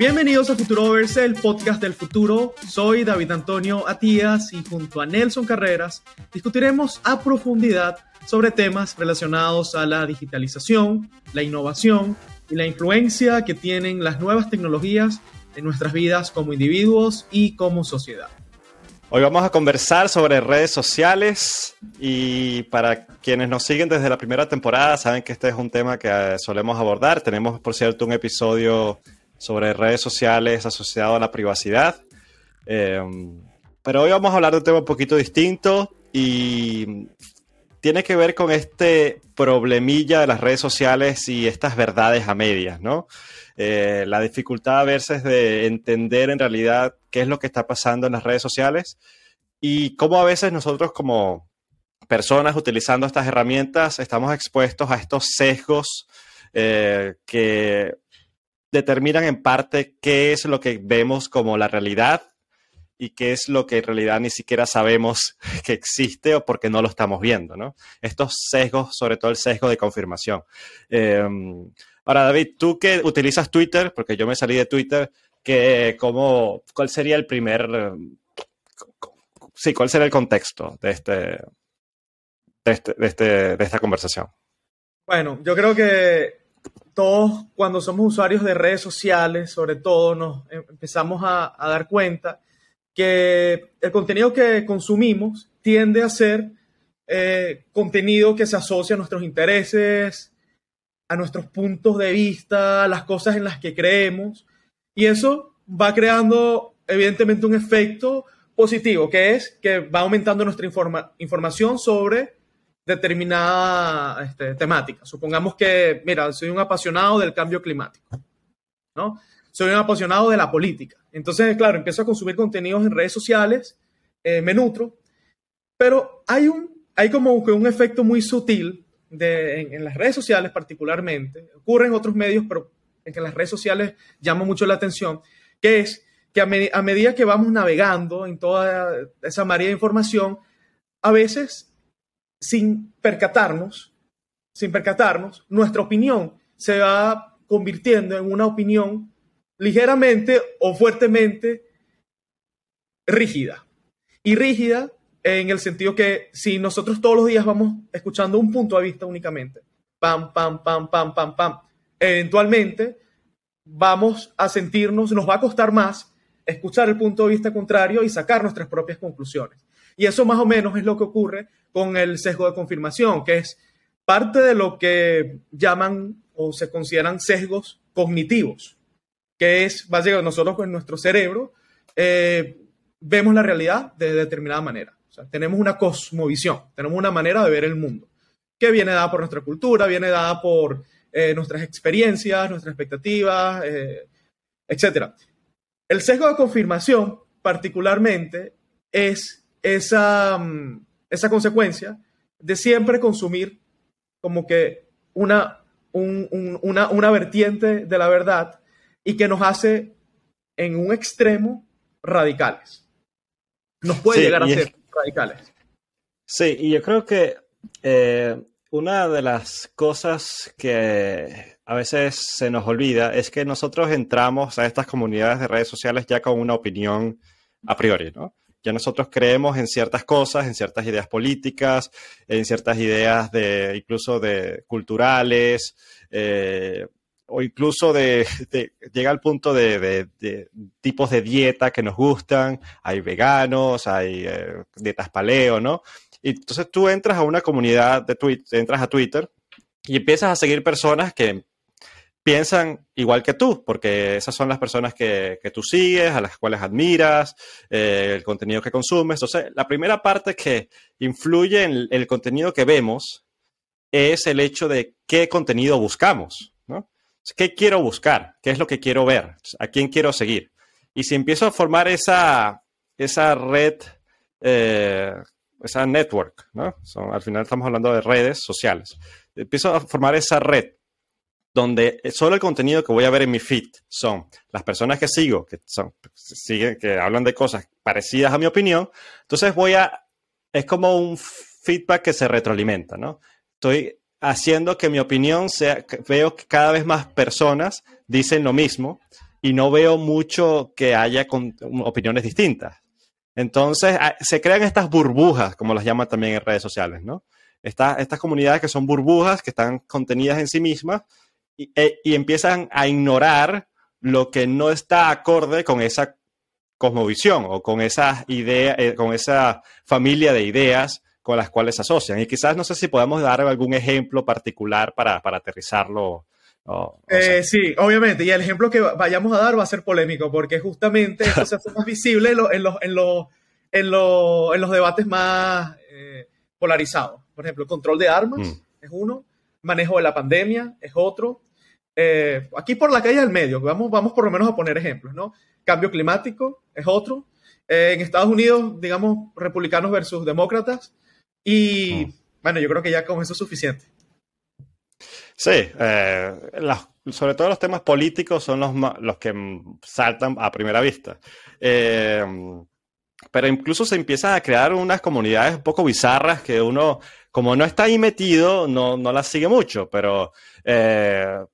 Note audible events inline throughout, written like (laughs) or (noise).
Bienvenidos a Futurovers, el podcast del futuro. Soy David Antonio Atías y junto a Nelson Carreras discutiremos a profundidad sobre temas relacionados a la digitalización, la innovación y la influencia que tienen las nuevas tecnologías en nuestras vidas como individuos y como sociedad. Hoy vamos a conversar sobre redes sociales y para quienes nos siguen desde la primera temporada saben que este es un tema que eh, solemos abordar. Tenemos, por cierto, un episodio sobre redes sociales asociado a la privacidad. Eh, pero hoy vamos a hablar de un tema un poquito distinto y tiene que ver con este problemilla de las redes sociales y estas verdades a medias, ¿no? Eh, la dificultad a veces de entender en realidad qué es lo que está pasando en las redes sociales y cómo a veces nosotros como personas utilizando estas herramientas estamos expuestos a estos sesgos eh, que determinan en parte qué es lo que vemos como la realidad y qué es lo que en realidad ni siquiera sabemos (laughs) que existe o porque no lo estamos viendo, ¿no? Estos sesgos, sobre todo el sesgo de confirmación. Eh, Ahora, David, tú que utilizas Twitter, porque yo me salí de Twitter, que cómo, ¿cuál sería el primer, sí, cuál sería el contexto de este, de, este, de, este, de esta conversación? Bueno, yo creo que todos cuando somos usuarios de redes sociales, sobre todo, nos empezamos a, a dar cuenta que el contenido que consumimos tiende a ser eh, contenido que se asocia a nuestros intereses, a nuestros puntos de vista, a las cosas en las que creemos. Y eso va creando, evidentemente, un efecto positivo, que es que va aumentando nuestra información sobre determinada este, temática. Supongamos que, mira, soy un apasionado del cambio climático, ¿no? Soy un apasionado de la política. Entonces, claro, empiezo a consumir contenidos en redes sociales, eh, me nutro, pero hay, un, hay como que un efecto muy sutil en, las redes sociales particularmente, ocurre en otros medios, pero en que las redes sociales llama mucho la atención, que es que a, medida que vamos navegando en toda esa marea de información, a veces sin percatarnos, sin percatarnos, nuestra opinión se va convirtiendo en una opinión ligeramente o fuertemente rígida. Y rígida en el sentido que si nosotros todos los días vamos escuchando un punto de vista únicamente, pam, pam, pam, pam, pam, pam, eventualmente vamos a sentirnos, nos va a costar más escuchar el punto de vista contrario y sacar nuestras propias conclusiones. Y eso más o menos es lo que ocurre con el sesgo de confirmación, que es parte de lo que llaman o se consideran sesgos cognitivos, que es básicamente nosotros con nuestro cerebro eh, vemos la realidad de determinada manera tenemos una cosmovisión, tenemos una manera de ver el mundo, que viene dada por nuestra cultura, viene dada por eh, nuestras experiencias, nuestras expectativas, eh, etc. El sesgo de confirmación, particularmente, es esa, mm, esa consecuencia de siempre consumir como que una, una, una vertiente de la verdad y que nos hace en un extremo radicales. Nos puede llegar a ser radicales. Sí, y yo creo que eh, una de las cosas que a veces se nos olvida es que nosotros entramos a estas comunidades de redes sociales ya con una opinión a priori, ¿no? Ya nosotros creemos en ciertas cosas, en ciertas ideas políticas, en ciertas ideas de incluso de culturales, eh, o incluso de, llega al punto de, tipos de dieta que nos gustan, hay veganos, hay eh, dietas paleo, ¿no? Y entonces tú entras a una comunidad de Twitter, entras a Twitter y empiezas a seguir personas que piensan igual que tú, porque esas son las personas que, tú sigues, a las cuales admiras, eh, el contenido que consumes. Entonces, la primera parte que influye en el contenido que vemos es el hecho de qué contenido buscamos. ¿Qué quiero buscar? ¿Qué es lo que quiero ver? ¿A quién quiero seguir? Y si empiezo a formar esa, esa red, eh, esa network, ¿no? al final estamos hablando de redes sociales. Empiezo a formar esa red donde solo el contenido que voy a ver en mi feed son las personas que sigo, que son, siguen, que hablan de cosas parecidas a mi opinión. Entonces voy a, es como un feedback que se retroalimenta, ¿no? Estoy haciendo que mi opinión sea, veo que cada vez más personas dicen lo mismo y no veo mucho que haya opiniones distintas. Entonces, ah, se crean estas burbujas, como las llaman también en redes sociales, ¿no? estas comunidades que son burbujas, que están contenidas en sí mismas y, e, y empiezan a ignorar lo que no está acorde con esa cosmovisión o con esa idea, eh, con esa familia de ideas con las cuales se asocian. Y quizás no sé si podemos dar algún ejemplo particular para, para aterrizarlo. Eh, sí, obviamente. Y el ejemplo que vayamos a dar va a ser polémico, porque justamente eso se hace más visible en, los, en, los, en, en, los debates más eh, polarizados. Por ejemplo, control de armas mm. es uno, manejo de la pandemia es otro. aquí por la calle del medio, vamos, vamos por lo menos a poner ejemplos, ¿no? Cambio climático es otro. Eh, en Estados Unidos, digamos, republicanos versus demócratas. Y mm. bueno, yo creo que ya con eso es suficiente. Sí, eh, sobre todo los temas políticos son los, los que saltan a primera vista. Eh, pero incluso se empiezan a crear unas comunidades un poco bizarras que uno, como no está ahí metido, no, no las sigue mucho. Pero,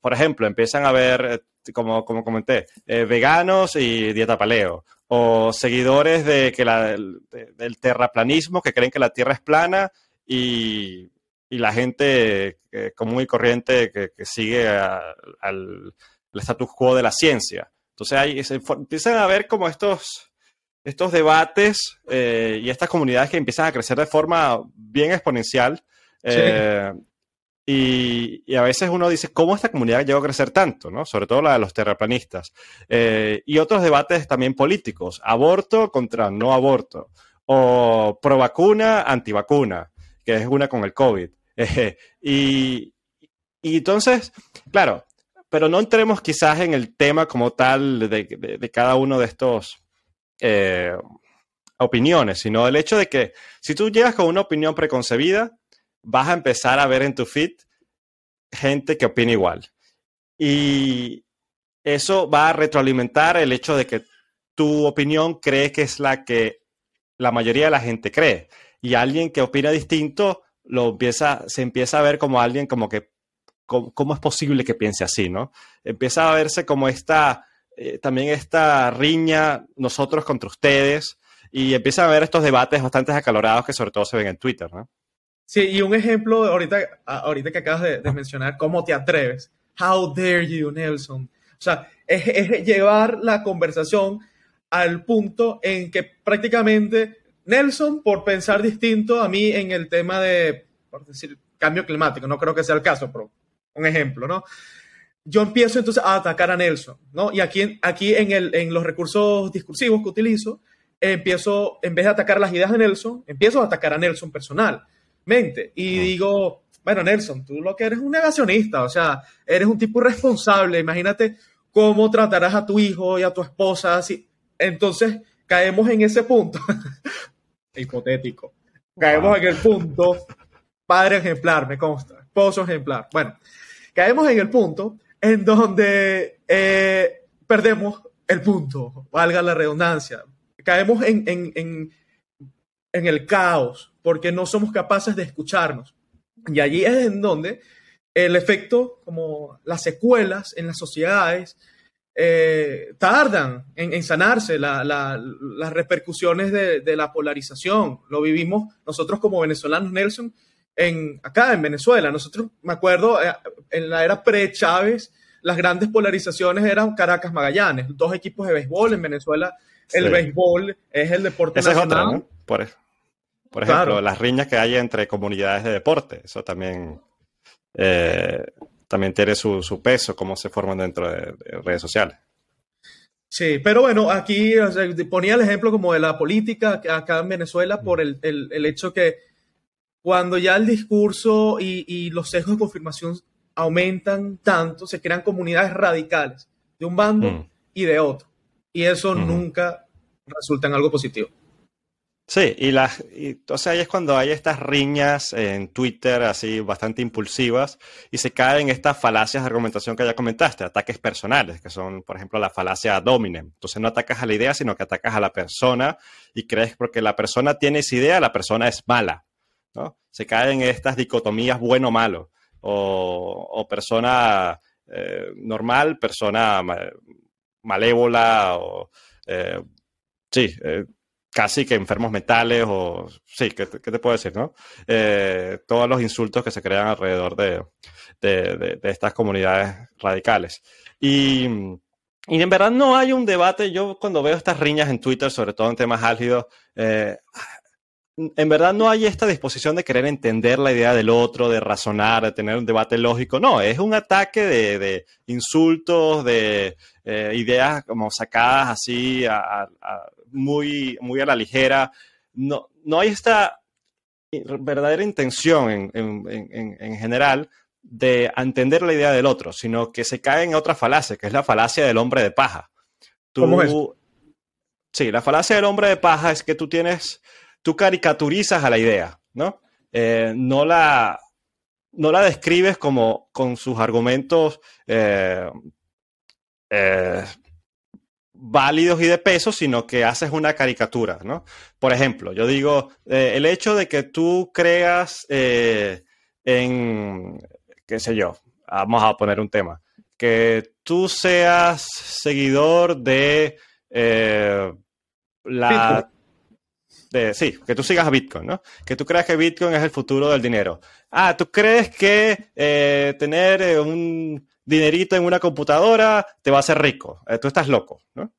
por ejemplo, empiezan a ver como, como comenté, eh, veganos y dieta paleo, o seguidores de que la, del terraplanismo que creen que la Tierra es plana y, y la gente eh, común y corriente que, sigue al status quo de la ciencia. Entonces ahí se, empiezan a ver como estos, estos debates eh, y estas comunidades que empiezan a crecer de forma bien exponencial. Y, a veces uno dice, ¿cómo esta comunidad llegó a crecer tanto? ¿no? Sobre todo la de los terraplanistas. Eh, y otros debates también políticos, aborto contra no aborto, o pro vacuna, antivacuna, que es una con el COVID. (laughs) y, entonces, claro, pero no entremos quizás en el tema como tal de, cada uno de estos eh, opiniones, sino el hecho de que si tú llegas con una opinión preconcebida, vas a empezar a ver en tu feed gente que opina igual. Y eso va a retroalimentar el hecho de que tu opinión cree que es la que la mayoría de la gente cree. Y alguien que opina distinto lo empieza, se empieza a ver como alguien como que, ¿cómo, es posible que piense así, no? Empieza a verse como esta, eh, también esta riña nosotros contra ustedes y empieza a ver estos debates bastante acalorados que sobre todo se ven en Twitter, ¿no? Sí, y un ejemplo ahorita, ahorita que acabas de, mencionar, ¿cómo te atreves? How dare you, Nelson? O sea, es, llevar la conversación al punto en que prácticamente Nelson, por pensar distinto a mí en el tema de, por decir, cambio climático, no creo que sea el caso, pero un ejemplo, ¿no? Yo empiezo entonces a atacar a Nelson, ¿no? Y aquí, aquí en, el, en los recursos discursivos que utilizo, empiezo, en vez de atacar las ideas de Nelson, empiezo a atacar a Nelson personal mente. Y digo, bueno, Nelson, tú lo que eres un negacionista, o sea, eres un tipo irresponsable. Imagínate cómo tratarás a tu hijo y a tu esposa así. Entonces, caemos en ese punto, (laughs) hipotético, caemos en el punto, padre ejemplar, me consta, esposo ejemplar. Bueno, caemos en el punto en donde eh, perdemos el punto, valga la redundancia. Caemos en, en, en, en el caos, porque no somos capaces de escucharnos. Y allí es en donde el efecto, como las secuelas en las sociedades, eh, tardan en, sanarse las repercusiones de, la polarización. Lo vivimos nosotros como venezolanos, Nelson, en, acá en Venezuela. Nosotros, me acuerdo, eh, en la era pre-Chávez, las grandes polarizaciones eran Caracas-Magallanes, dos equipos de béisbol en Venezuela. El béisbol es el deporte nacional. Por eso. Por ejemplo, las riñas que hay entre comunidades de deporte, eso también, eh, también tiene su, peso, cómo se forman dentro de, redes sociales. Sí, pero bueno, aquí ponía el ejemplo como de la política acá en Venezuela por el, hecho que cuando ya el discurso y, los sesgos de confirmación aumentan tanto, se crean comunidades radicales de un bando mm. y de otro. Y eso nunca resulta en algo positivo. Sí, y las, sea, ahí es cuando hay estas riñas en Twitter así bastante impulsivas y se caen estas falacias de argumentación que ya comentaste, ataques personales, que son, por ejemplo, la falacia dominem. Entonces no atacas a la idea, sino que atacas a la persona y crees porque la persona tiene esa idea, la persona es mala, ¿no? Se caen estas dicotomías bueno-malo o, persona eh, normal, persona malévola o eh, sí, casi que enfermos mentales o sí, ¿qué, te puedo decir, no? todos los insultos que se crean alrededor de, de, estas comunidades radicales. Y, y, en verdad no hay un debate, yo cuando veo estas riñas en Twitter, sobre todo en temas álgidos, eh, en verdad no hay esta disposición de querer entender la idea del otro, de razonar, de tener un debate lógico. No, es un ataque de, insultos, de eh, ideas como sacadas así muy, muy a la ligera. No, no hay esta verdadera intención en general de entender la idea del otro, sino que se cae en otra falacia, que es la falacia del hombre de paja. ¿Cómo es? Sí, la falacia del hombre de paja es que tú tienes, tú caricaturizas a la idea, ¿no? Eh, no la, no la describes como con sus argumentos eh, eh, válidos y de peso, sino que haces una caricatura, ¿no? Por ejemplo, yo digo, el hecho de que tú creas en qué sé yo, vamos a poner un tema, que tú seas seguidor de la... Sí, que tú sigas a Bitcoin, ¿no? Que tú creas que Bitcoin es el futuro del dinero. Ah, tú crees que eh, tener eh, un dinerito en una computadora te va a hacer rico. tú estás loco, ¿no?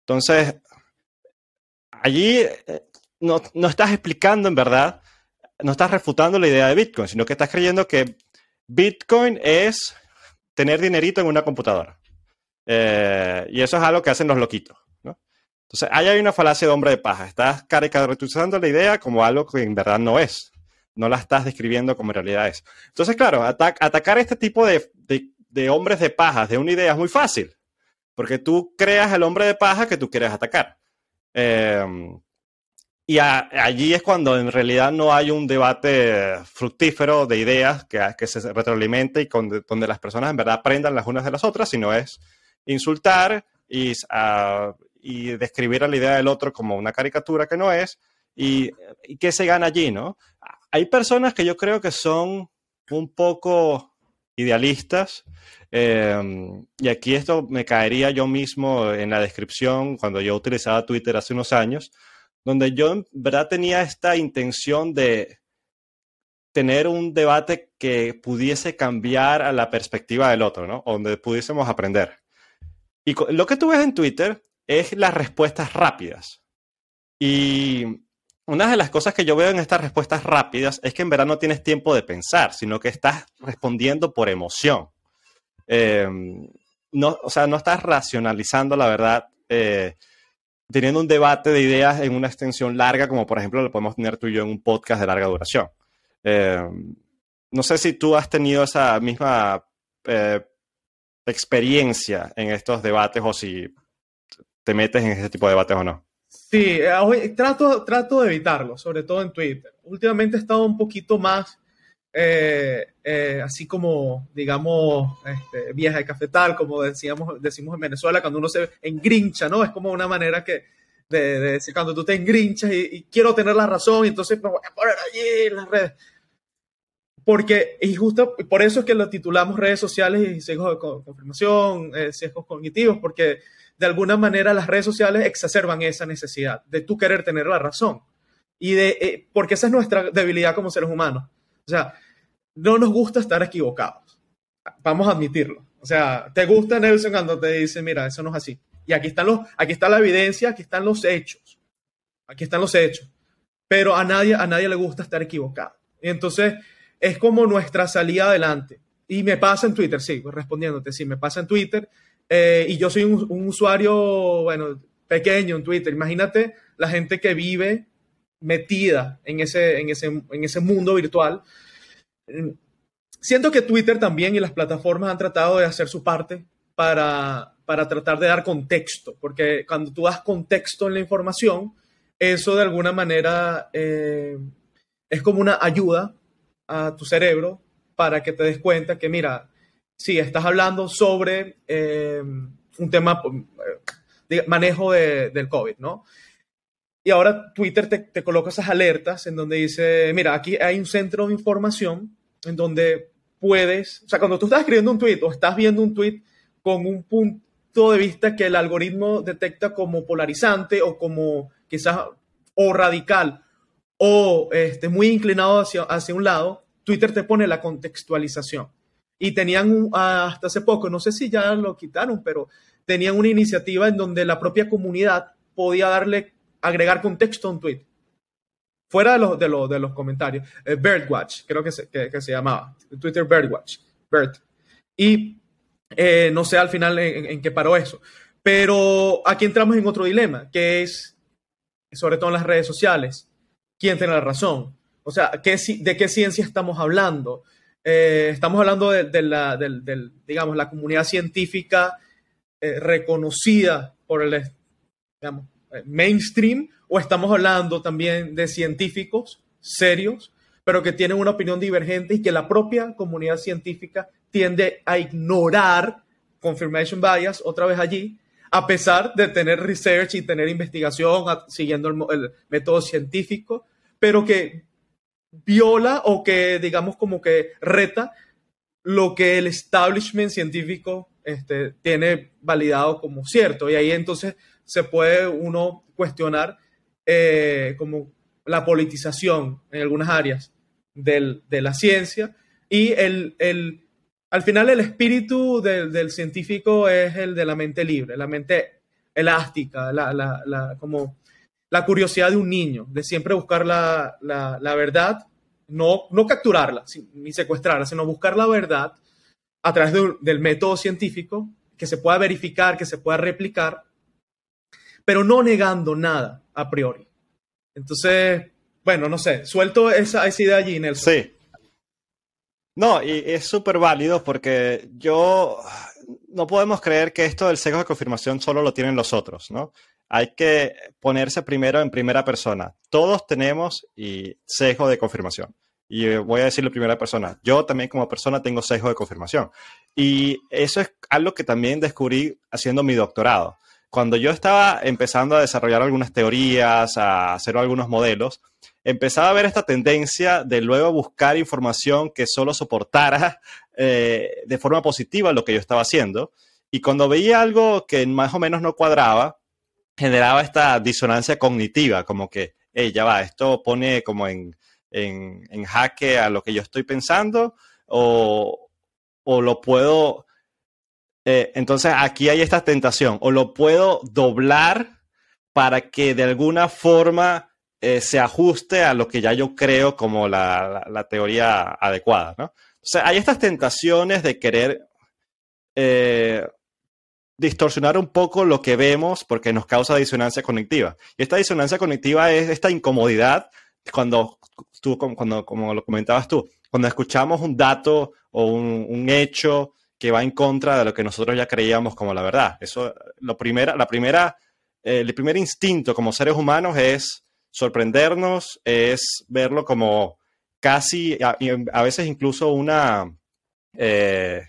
Entonces, allí no, no, estás explicando en verdad, no estás refutando la idea de Bitcoin, sino que estás creyendo que Bitcoin es tener dinerito en una computadora. Eh, y eso es algo que hacen los loquitos. Entonces, ahí hay una falacia de hombre de paja. Estás caricaturizando la idea como algo que en verdad no es. No la estás describiendo como en realidad es. Entonces, claro, atacar este tipo de, hombres de paja de una idea es muy fácil. Porque tú creas el hombre de paja que tú quieres atacar. Eh, y allí es cuando en realidad no hay un debate fructífero de ideas que, se retroalimente y donde las personas en verdad aprendan las unas de las otras, sino es insultar y, y describir a la idea del otro como una caricatura que no es. Y, y qué se gana allí, ¿no? Hay personas que yo creo que son un poco idealistas. Eh, y aquí esto me caería yo mismo en la descripción cuando yo utilizaba Twitter hace unos años donde yo en verdad tenía esta intención de tener un debate que pudiese cambiar a la perspectiva del otro, ¿no? Donde pudiésemos aprender. Y lo que tú ves en Twitter es las respuestas rápidas. Y una de las cosas que yo veo en estas respuestas rápidas es que en verdad no tienes tiempo de pensar, sino que estás respondiendo por emoción. Em, no, o sea, no estás racionalizando la verdad. Eh, teniendo un debate de ideas en una extensión larga, como por ejemplo lo podemos tener tú y yo en un podcast de larga duración. Eh, no sé si tú has tenido esa misma eh, experiencia en estos debates o si te metes en ese tipo de debates o no. Sí, eh, trato, trato de evitarlo, sobre todo en Twitter. Últimamente he estado un poquito más así como, digamos, este, vieja de cafetal, como decíamos, decimos en Venezuela, cuando uno se engrincha, ¿no? Es como una manera que, de, decir, cuando tú te engrinchas y, quiero tener la razón, entonces me voy a poner allí en las redes. Porque, y justo por eso es que lo titulamos redes sociales y sesgos de confirmación, eh, sesgos cognitivos, porque de alguna manera las redes sociales exacerban esa necesidad de tú querer tener la razón. Y de, eh, porque esa es nuestra debilidad como seres humanos. O sea, no nos gusta estar equivocados. Vamos a admitirlo. O sea, te gusta Nelson cuando te dice, mira, eso no es así. Y aquí, están los, aquí está la evidencia, aquí están los hechos. Aquí están los hechos. Pero a nadie, a nadie le gusta estar equivocado. Y entonces es como nuestra salida adelante. Y me pasa en Twitter, sí, respondiéndote, sí, me pasa en Twitter. Eh, y yo soy un, usuario, bueno, pequeño en Twitter. Imagínate la gente que vive metida en ese, en ese, en ese mundo virtual Siento que Twitter también y las plataformas han tratado de hacer su parte para, para tratar de dar contexto, porque cuando tú das contexto en la información, eso de alguna manera eh, es como una ayuda a tu cerebro para que te des cuenta que, mira, si estás hablando sobre eh, un tema de manejo del COVID, ¿no? Y ahora Twitter te, te, coloca esas alertas en donde dice, mira, aquí hay un centro de información en donde puedes, o sea, cuando tú estás escribiendo un tweet o estás viendo un tweet con un punto de vista que el algoritmo detecta como polarizante o como quizás o radical o este, muy inclinado hacia, hacia un lado, Twitter te pone la contextualización. Y tenían hasta hace poco, no sé si ya lo quitaron, pero tenían una iniciativa en donde la propia comunidad podía darle, agregar contexto a un tweet. Fuera de los, de los, de los comentarios. Eh, Birdwatch, creo que se, que, se llamaba. Twitter Birdwatch. Bird. Y eh, no sé al final en, qué paró eso. Pero aquí entramos en otro dilema, que es, sobre todo en las redes sociales, quién tiene la razón. O sea, ¿qué, ¿de qué ciencia estamos hablando? Eh, estamos hablando de, la, del, digamos, la comunidad científica reconocida por el digamos, mainstream o estamos hablando también de científicos serios, pero que tienen una opinión divergente y que la propia comunidad científica tiende a ignorar confirmation bias otra vez allí, a pesar de tener research y tener investigación siguiendo el, método científico, pero que viola o que digamos como que reta lo que el establishment científico este, tiene validado como cierto. Y ahí entonces se puede uno cuestionar eh, como la politización en algunas áreas de la ciencia y el, el, al final el espíritu del, científico es el de la mente libre, la mente elástica, la, la, como la curiosidad de un niño, de siempre buscar la, verdad, no, no capturarla ni secuestrarla, sino buscar la verdad a través del método científico que se pueda verificar, que se pueda replicar pero no negando nada a priori. Entonces, bueno, no sé, suelto esa, esa idea allí, Nelson. Sí. No, y es súper válido porque yo no podemos creer que esto del sesgo de confirmación solo lo tienen los otros, ¿no? Hay que ponerse primero en primera persona. Todos tenemos y sesgo de confirmación. Y voy a decirlo en primera persona. Yo también como persona tengo sesgo de confirmación. Y eso es algo que también descubrí haciendo mi doctorado cuando yo estaba empezando a desarrollar algunas teorías, a hacer algunos modelos, empezaba a ver esta tendencia de luego buscar información que solo soportara eh, de forma positiva lo que yo estaba haciendo. Y cuando veía algo que más o menos no cuadraba, generaba esta disonancia cognitiva, como que, hey, ya va, esto pone como en, en, jaque a lo que yo estoy pensando, o, o lo puedo eh, entonces aquí hay esta tentación, o lo puedo doblar para que de alguna forma eh, se ajuste a lo que ya yo creo como la, teoría adecuada, ¿no? O sea, hay estas tentaciones de querer eh, distorsionar un poco lo que vemos porque nos causa disonancia cognitiva. Y esta disonancia cognitiva es esta incomodidad cuando tú, cuando, como lo comentabas tú, cuando escuchamos un dato o un hecho que va en contra de lo que nosotros ya creíamos como la verdad. Eso, lo primera, la primera, eh, el primer instinto como seres humanos es sorprendernos, es verlo como casi, a, veces incluso una, eh,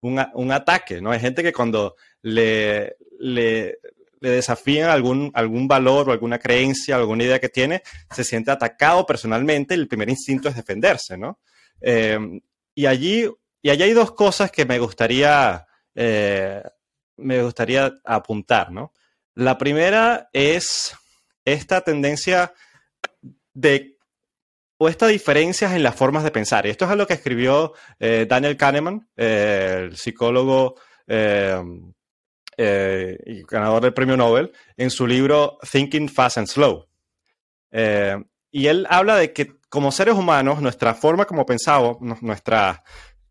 un ataque, ¿no? Hay gente que cuando le, le, desafían algún, algún valor o alguna creencia, alguna idea que tiene, se siente atacado personalmente el primer instinto es defenderse, ¿no? Eh, y allí y allá hay dos cosas que me gustaría, eh, me gustaría apuntar, ¿no? La primera es esta tendencia de o estas diferencias en las formas de pensar. Y esto es algo que escribió eh, Daniel Kahneman, eh, el psicólogo y ganador del premio Nobel, en su libro Thinking Fast and Slow. y él habla de que como seres humanos, nuestra forma como pensamos, nuestra,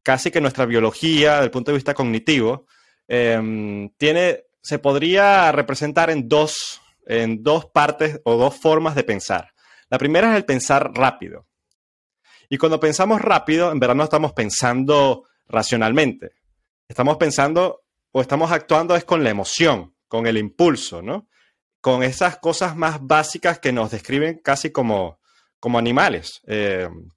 casi que nuestra biología, desde el punto de vista cognitivo, em, tiene, se podría representar en dos, en dos partes o dos formas de pensar. La primera es el pensar rápido. Y cuando pensamos rápido, en verdad no estamos pensando racionalmente. Estamos pensando o estamos actuando es con la emoción, con el impulso, ¿no? Con esas cosas más básicas que nos describen casi como, como animales. Em,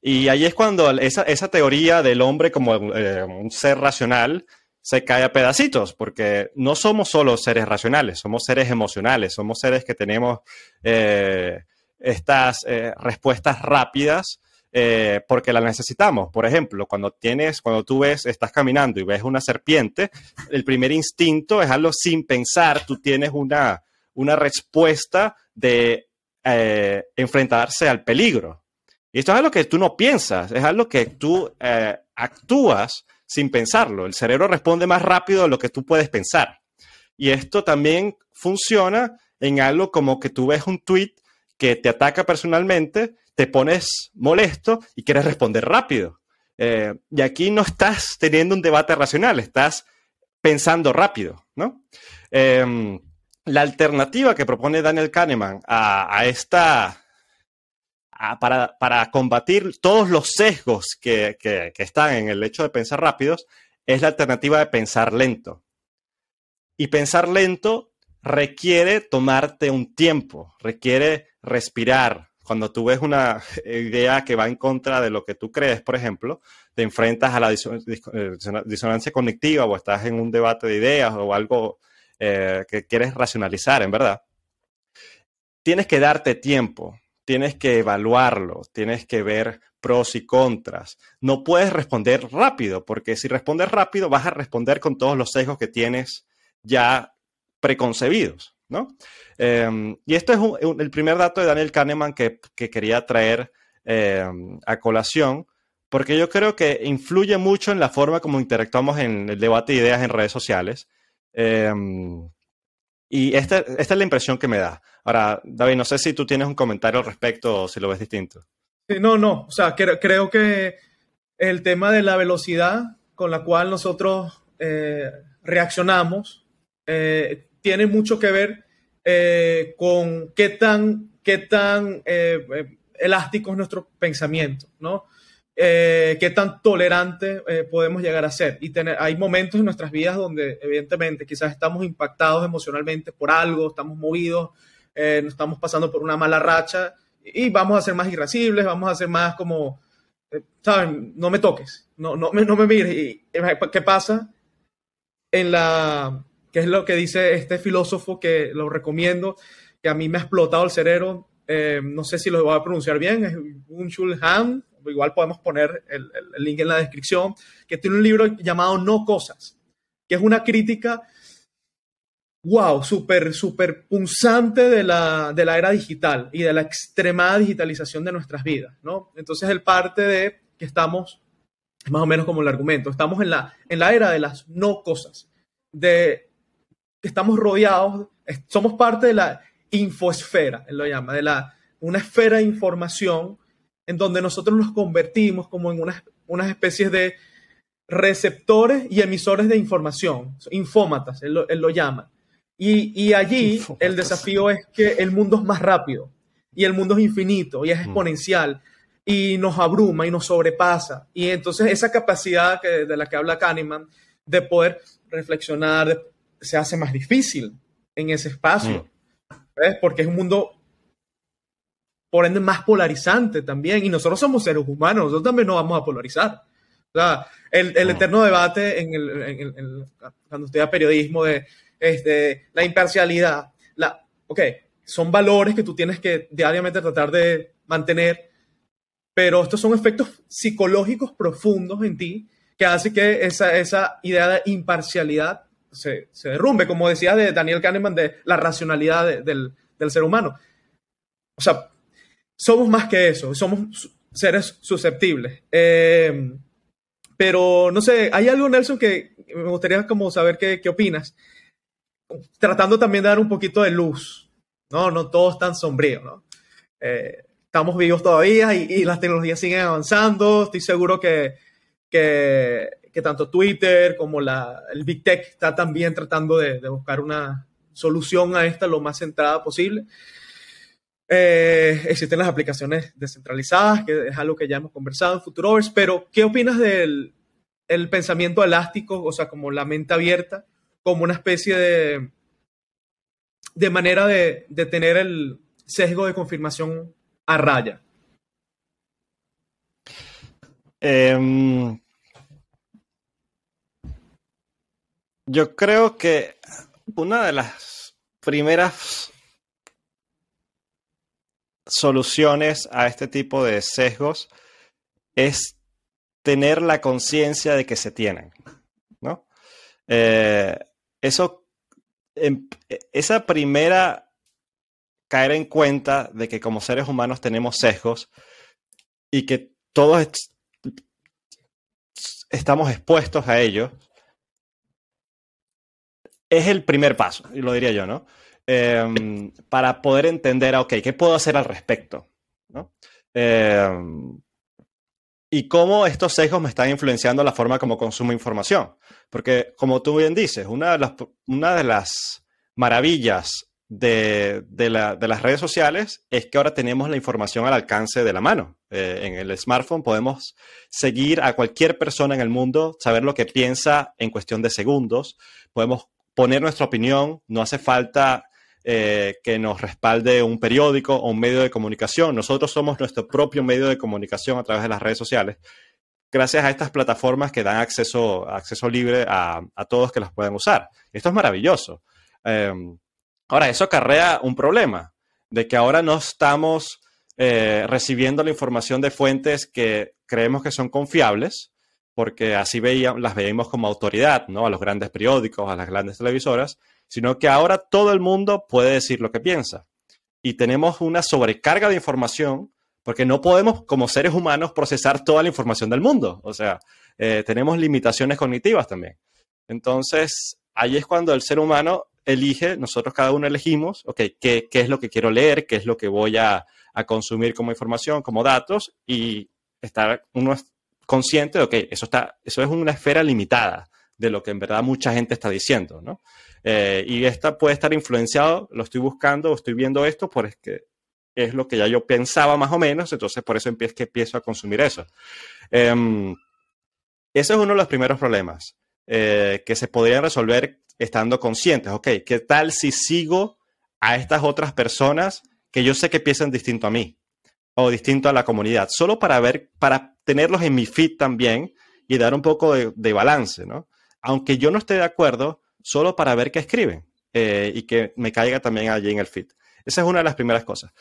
y ahí es cuando esa, esa teoría del hombre como eh, un ser racional se cae a pedacitos, porque no somos solo seres racionales, somos seres emocionales, somos seres que tenemos eh, estas eh, respuestas rápidas eh, porque la necesitamos. Por ejemplo, cuando tienes, cuando tú ves, estás caminando y ves una serpiente, el primer instinto es algo sin pensar, tú tienes una, una respuesta de eh, enfrentarse al peligro. Y esto es algo que tú no piensas, es algo que tú eh, actúas sin pensarlo. El cerebro responde más rápido de lo que tú puedes pensar. Y esto también funciona en algo como que tú ves un tweet que te ataca personalmente, te pones molesto y quieres responder rápido. Eh, y aquí no estás teniendo un debate racional, estás pensando rápido, ¿no? Em, la alternativa que propone Daniel Kahneman a, esta, para, combatir todos los sesgos que, que, están en el hecho de pensar rápidos, es la alternativa de pensar lento. Y pensar lento requiere tomarte un tiempo, requiere respirar. Cuando tú ves una idea que va en contra de lo que tú crees, por ejemplo, te enfrentas a la eh, disonancia cognitiva o estás en un debate de ideas o algo eh, que quieres racionalizar, en verdad, tienes que darte tiempo, tienes que evaluarlo, tienes que ver pros y contras. No puedes responder rápido, porque si respondes rápido vas a responder con todos los sesgos que tienes ya preconcebidos, ¿no? Em, y esto es el primer dato de Daniel Kahneman que, quería traer em, a colación, porque yo creo que influye mucho en la forma como interactuamos en el debate de ideas en redes sociales Em, y esta, esta, es la impresión que me da. Ahora, David, no sé si tú tienes un comentario al respecto o si lo ves distinto. No, no, o sea, creo que el tema de la velocidad con la cual nosotros eh, reaccionamos eh, tiene mucho que ver eh, con qué tan, qué tan elástico es nuestro pensamiento, ¿no? eh, qué tan tolerante eh, podemos llegar a ser. Y tener, hay momentos en nuestras vidas donde evidentemente quizás estamos impactados emocionalmente por algo, estamos movidos, eh, estamos pasando por una mala racha y vamos a ser más irascibles, vamos a ser más como, eh, ¿saben? No me toques, no, no, no me mires. ¿Y qué pasa? En la, qué es lo que dice este filósofo que lo recomiendo, que a mí me ha explotado el cerebro, no sé si lo voy a pronunciar bien, es Unchul Han, igual podemos poner el, link en la descripción, que tiene un libro llamado No Cosas, que es una crítica, wow, súper, súper punzante de la, de la era digital y de la extremada digitalización de nuestras vidas, ¿no? Entonces él parte de que estamos, más o menos como el argumento, estamos en la, en la era de las no cosas, de que estamos rodeados, somos parte de la infosfera, él lo llama, de la, una esfera de información en donde nosotros nos convertimos como en unas, unas especies de receptores y emisores de información, infómatas, él lo, llama. Y, allí el desafío es que el mundo es más rápido y el mundo es infinito y es mm. exponencial y nos abruma y nos sobrepasa. Y entonces esa capacidad que, de la que habla Kahneman de poder reflexionar se hace más difícil en ese espacio, mm. ¿ves? porque es un mundo por ende más polarizante también. Y nosotros somos seres humanos, nosotros también nos vamos a polarizar. O sea, el, el eterno debate en el, en cuando estudia periodismo de este, la imparcialidad, la, ok, son valores que tú tienes que diariamente tratar de mantener, pero estos son efectos psicológicos profundos en ti que hace que esa, esa idea de imparcialidad se, se derrumbe, como decía de Daniel Kahneman, de la racionalidad del, del ser humano. O sea, somos más que eso, somos seres susceptibles. Eh, pero no sé, hay algo, Nelson, que me gustaría como saber qué, qué, opinas. Tratando también de dar un poquito de luz, ¿no? No todo es tan sombrío, ¿no? Eh, estamos vivos todavía y, las tecnologías siguen avanzando. Estoy seguro que, que, que tanto Twitter como la, el Big Tech está también tratando de, buscar una solución a esta lo más centrada posible. Eh, existen las aplicaciones descentralizadas, que es algo que ya hemos conversado en Futurovers, pero ¿qué opinas del el pensamiento elástico, o sea, como la mente abierta, como una especie de, de manera de, de tener el sesgo de confirmación a raya? Em, yo creo que una de las primeras soluciones a este tipo de sesgos es tener la conciencia de que se tienen, ¿no? Eh, eso, em, esa primera caer en cuenta de que como seres humanos tenemos sesgos y que todos estamos expuestos a ellos, es el primer paso, y lo diría yo, ¿no? Em, para poder entender, ok, ¿qué puedo hacer al respecto? ¿no? Em, y cómo estos sesgos me están influenciando la forma como consumo información. Porque, como tú bien dices, una de las, una de las maravillas de, las redes sociales es que ahora tenemos la información al alcance de la mano. Eh, en el smartphone podemos seguir a cualquier persona en el mundo, saber lo que piensa en cuestión de segundos, podemos poner nuestra opinión, no hace falta eh, que nos respalde un periódico o un medio de comunicación. Nosotros somos nuestro propio medio de comunicación a través de las redes sociales, gracias a estas plataformas que dan acceso, acceso libre a, todos que las puedan usar. Esto es maravilloso. Em, ahora, eso acarrea un problema, de que ahora no estamos eh, recibiendo la información de fuentes que creemos que son confiables, porque así las veíamos como autoridad, ¿no? A los grandes periódicos, a las grandes televisoras, sino que ahora todo el mundo puede decir lo que piensa. Y tenemos una sobrecarga de información porque no podemos como seres humanos procesar toda la información del mundo. O sea, eh, tenemos limitaciones cognitivas también. Entonces, ahí es cuando el ser humano elige, nosotros cada uno elegimos, ok, ¿qué, qué es lo que quiero leer? ¿Qué es lo que voy a, a consumir como información, como datos? Y estar uno consciente de, ok, eso, está, eso es una esfera limitada de lo que en verdad mucha gente está diciendo, ¿no? Eh, y esta puede estar influenciado, lo estoy buscando, estoy viendo esto, porque es lo que ya yo pensaba más o menos, entonces por eso empiezo, que empiezo a consumir eso. Eh, ese es uno de los primeros problemas eh, que se podrían resolver estando conscientes. Ok, ¿qué tal si sigo a estas otras personas que yo sé que piensan distinto a mí o distinto a la comunidad? Solo para ver, para tenerlos en mi feed también y dar un poco de, balance, ¿no? Aunque yo no esté de acuerdo, solo para ver qué escriben eh, y que me caiga también allí en el feed. Esa es una de las primeras cosas.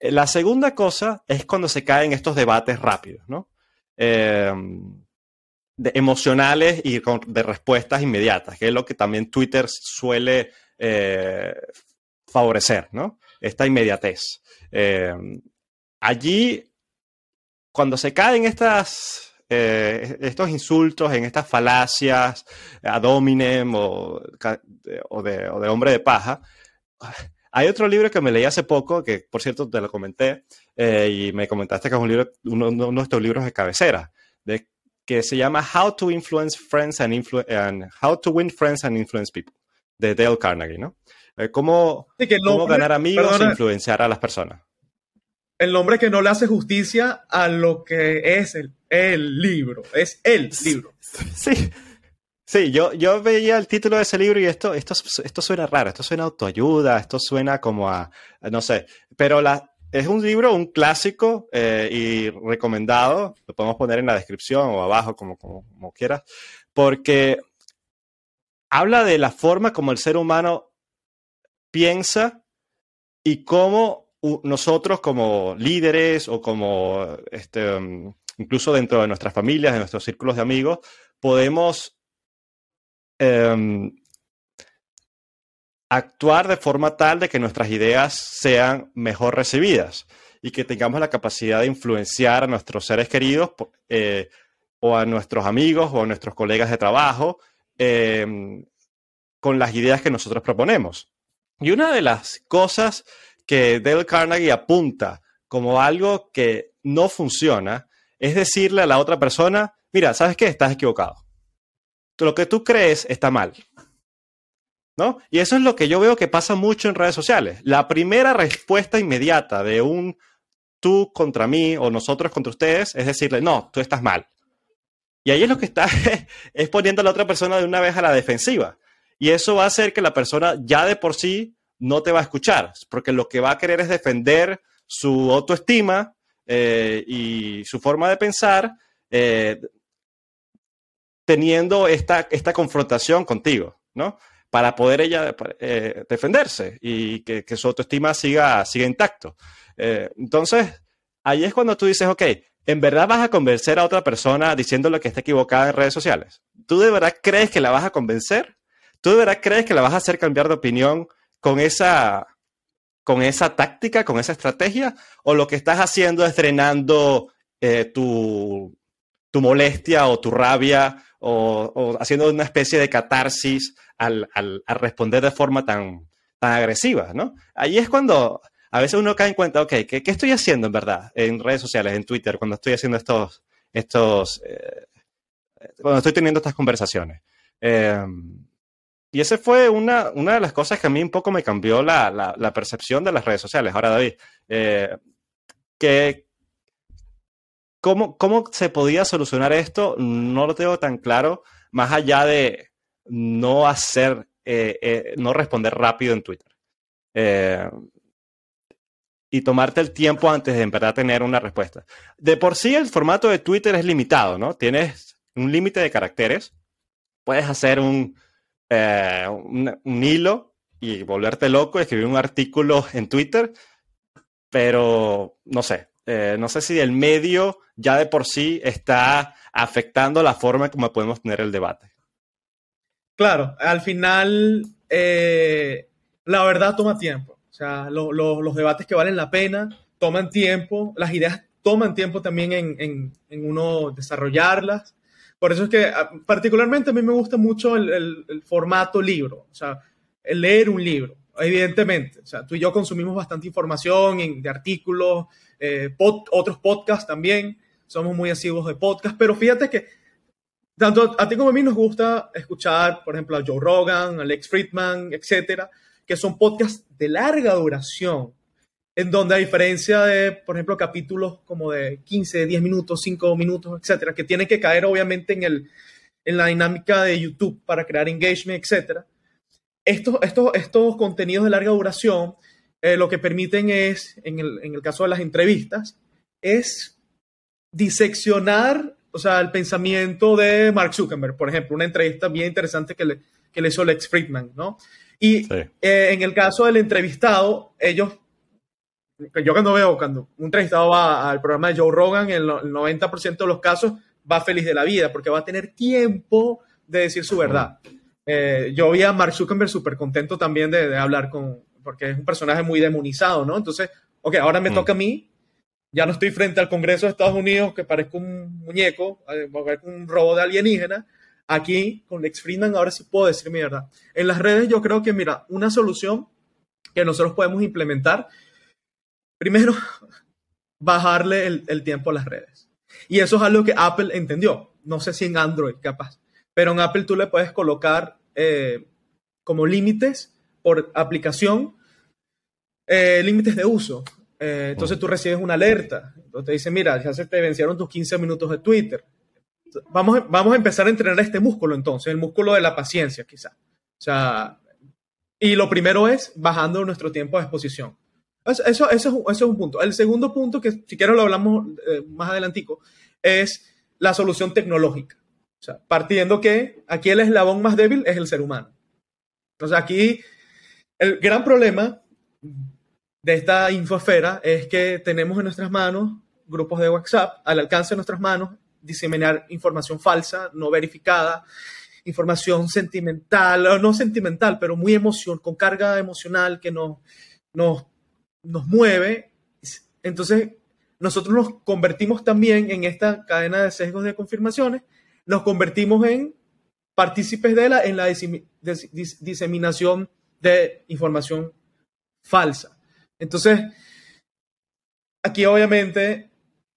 Eh, la segunda cosa es cuando se caen estos debates rápidos, ¿no? Em, emocionales y de respuestas inmediatas, que es lo que también Twitter suele eh, favorecer, ¿no? Esta inmediatez. Em, allí, cuando se caen estas eh, estos insultos, en estas falacias ad hominem o, de, hombre de paja. (sighs) Hay otro libro que me leí hace poco, que por cierto te lo comenté, eh, y me comentaste que es un libro, uno, de estos libros de cabecera, de, que se llama How to Influence Friends and, How to Win Friends and Influence People, de Dale Carnegie, ¿no? Eh, cómo, cómo ganar amigos e influenciar a las personas el nombre que no le hace justicia a lo que es el, el libro. Es el libro. Sí. Sí, yo, yo veía el título de ese libro y esto, esto, esto suena raro, esto suena autoayuda, esto suena como a, no sé, pero la, es un libro, un clásico eh, y recomendado, lo podemos poner en la descripción o abajo, como, como, como quieras, porque habla de la forma como el ser humano piensa y cómo nosotros como líderes o como este, um, incluso dentro de nuestras familias, de nuestros círculos de amigos, podemos em, actuar de forma tal de que nuestras ideas sean mejor recibidas y que tengamos la capacidad de influenciar a nuestros seres queridos eh, o a nuestros amigos o a nuestros colegas de trabajo em, con las ideas que nosotros proponemos. Y una de las cosas que Dale Carnegie apunta como algo que no funciona es decirle a la otra persona, mira, ¿sabes qué? Estás equivocado. Lo que tú crees está mal. ¿No? Y eso es lo que yo veo que pasa mucho en redes sociales. La primera respuesta inmediata de un tú contra mí o nosotros contra ustedes es decirle, no, tú estás mal. Y ahí es lo que está, (laughs) es poniendo a la otra persona de una vez a la defensiva. Y eso va a hacer que la persona ya de por sí no te va a escuchar, porque lo que va a querer es defender su autoestima eh, y su forma de pensar eh, teniendo esta, esta confrontación contigo, ¿no? Para poder ella eh, defenderse y que, su autoestima siga, siga intacto. entonces, ahí es cuando tú dices, ok, ¿en verdad vas a convencer a otra persona diciéndole que está equivocada en redes sociales? ¿Tú de verdad crees que la vas a convencer? ¿Tú de verdad crees que la vas a hacer cambiar de opinión con esa, con esa táctica, con esa estrategia? ¿O lo que estás haciendo es drenando eh, tu, tu, molestia o tu rabia o, haciendo una especie de catarsis al, al, responder de forma tan, tan agresiva, ¿no? Ahí es cuando a veces uno cae en cuenta, ok, ¿qué, estoy haciendo en verdad en redes sociales, en Twitter, cuando estoy haciendo estos, estos, eh, cuando estoy teniendo estas conversaciones? Em, y esa fue una, una, de las cosas que a mí un poco me cambió la, la, percepción de las redes sociales. Ahora, David, eh, ¿cómo, ¿cómo se podía solucionar esto? No lo tengo tan claro, más allá de no hacer, eh, no responder rápido en Twitter y tomarte el tiempo antes de en verdad tener una respuesta. De por sí el formato de Twitter es limitado, ¿no? Tienes un límite de caracteres. Puedes hacer un, eh, un, hilo y volverte loco, escribir un artículo en Twitter, pero no sé, eh, no sé si el medio ya de por sí está afectando la forma como podemos tener el debate. Claro, al final eh, la verdad toma tiempo. O sea, los debates que valen la pena toman tiempo, las ideas toman tiempo también en, uno desarrollarlas. Por eso es que ah, particularmente a mí me gusta mucho el, formato libro, o sea, el leer un libro, evidentemente. O sea, tú y yo consumimos bastante información de artículos, eh, otros podcasts también, somos muy asiduos de podcasts, pero fíjate que tanto a ti como a mí nos gusta escuchar, por ejemplo, a Joe Rogan, a Alex Friedman, etcétera, que son podcasts de larga duración, en donde a diferencia de, por ejemplo, capítulos como de 15, 10 minutos, 5 minutos, etcétera, que tienen que caer obviamente en, el, en la dinámica de YouTube para crear engagement, etcétera, estos, estos, estos contenidos de larga duración eh, lo que permiten es, en el, en el caso de las entrevistas, es diseccionar, o sea, el pensamiento de Mark Zuckerberg, por ejemplo, una entrevista bien interesante que le, que le hizo Lex Friedman, ¿no? Y eh, en el caso del entrevistado, ellos, yo cuando veo, cuando un entrevistado va al programa de Joe Rogan, el, 90% de los casos va feliz de la vida, porque va a tener tiempo de decir su verdad. Eh, yo vi a Mark Zuckerberg súper contento también de, hablar con, porque es un personaje muy demonizado, ¿no? Entonces, ok, ahora me mm. toca a mí, ya no estoy frente al Congreso de Estados Unidos que parezco un muñeco, eh, un robo de alienígena, Aquí con Lex Friedman ahora sí puedo decir mi verdad. En las redes yo creo que, mira, una solución que nosotros podemos implementar, primero, bajarle el, tiempo a las redes. Y eso es algo que Apple entendió. No sé si en Android capaz, pero en Apple tú le puedes colocar eh, como límites por aplicación, eh, límites de uso. Eh, entonces tú recibes una alerta. Entonces te dice, mira, ya se te vencieron tus 15 minutos de Twitter vamos, vamos a empezar a entrenar este músculo entonces, el músculo de la paciencia quizá. O sea, y lo primero es bajando nuestro tiempo de exposición. Eso, eso, eso, es un punto. El segundo punto, que si quiero lo hablamos eh, más adelantico, es la solución tecnológica. O sea, partiendo que aquí el eslabón más débil es el ser humano. Entonces aquí el gran problema de esta infosfera es que tenemos en nuestras manos grupos de WhatsApp al alcance de nuestras manos diseminar información falsa, no verificada, información sentimental, no sentimental, pero muy emoción, con carga emocional que nos, nos, nos mueve. Entonces, nosotros nos convertimos también en esta cadena de sesgos de confirmaciones, nos convertimos en partícipes de la, en la diseminación de información falsa. Entonces, aquí obviamente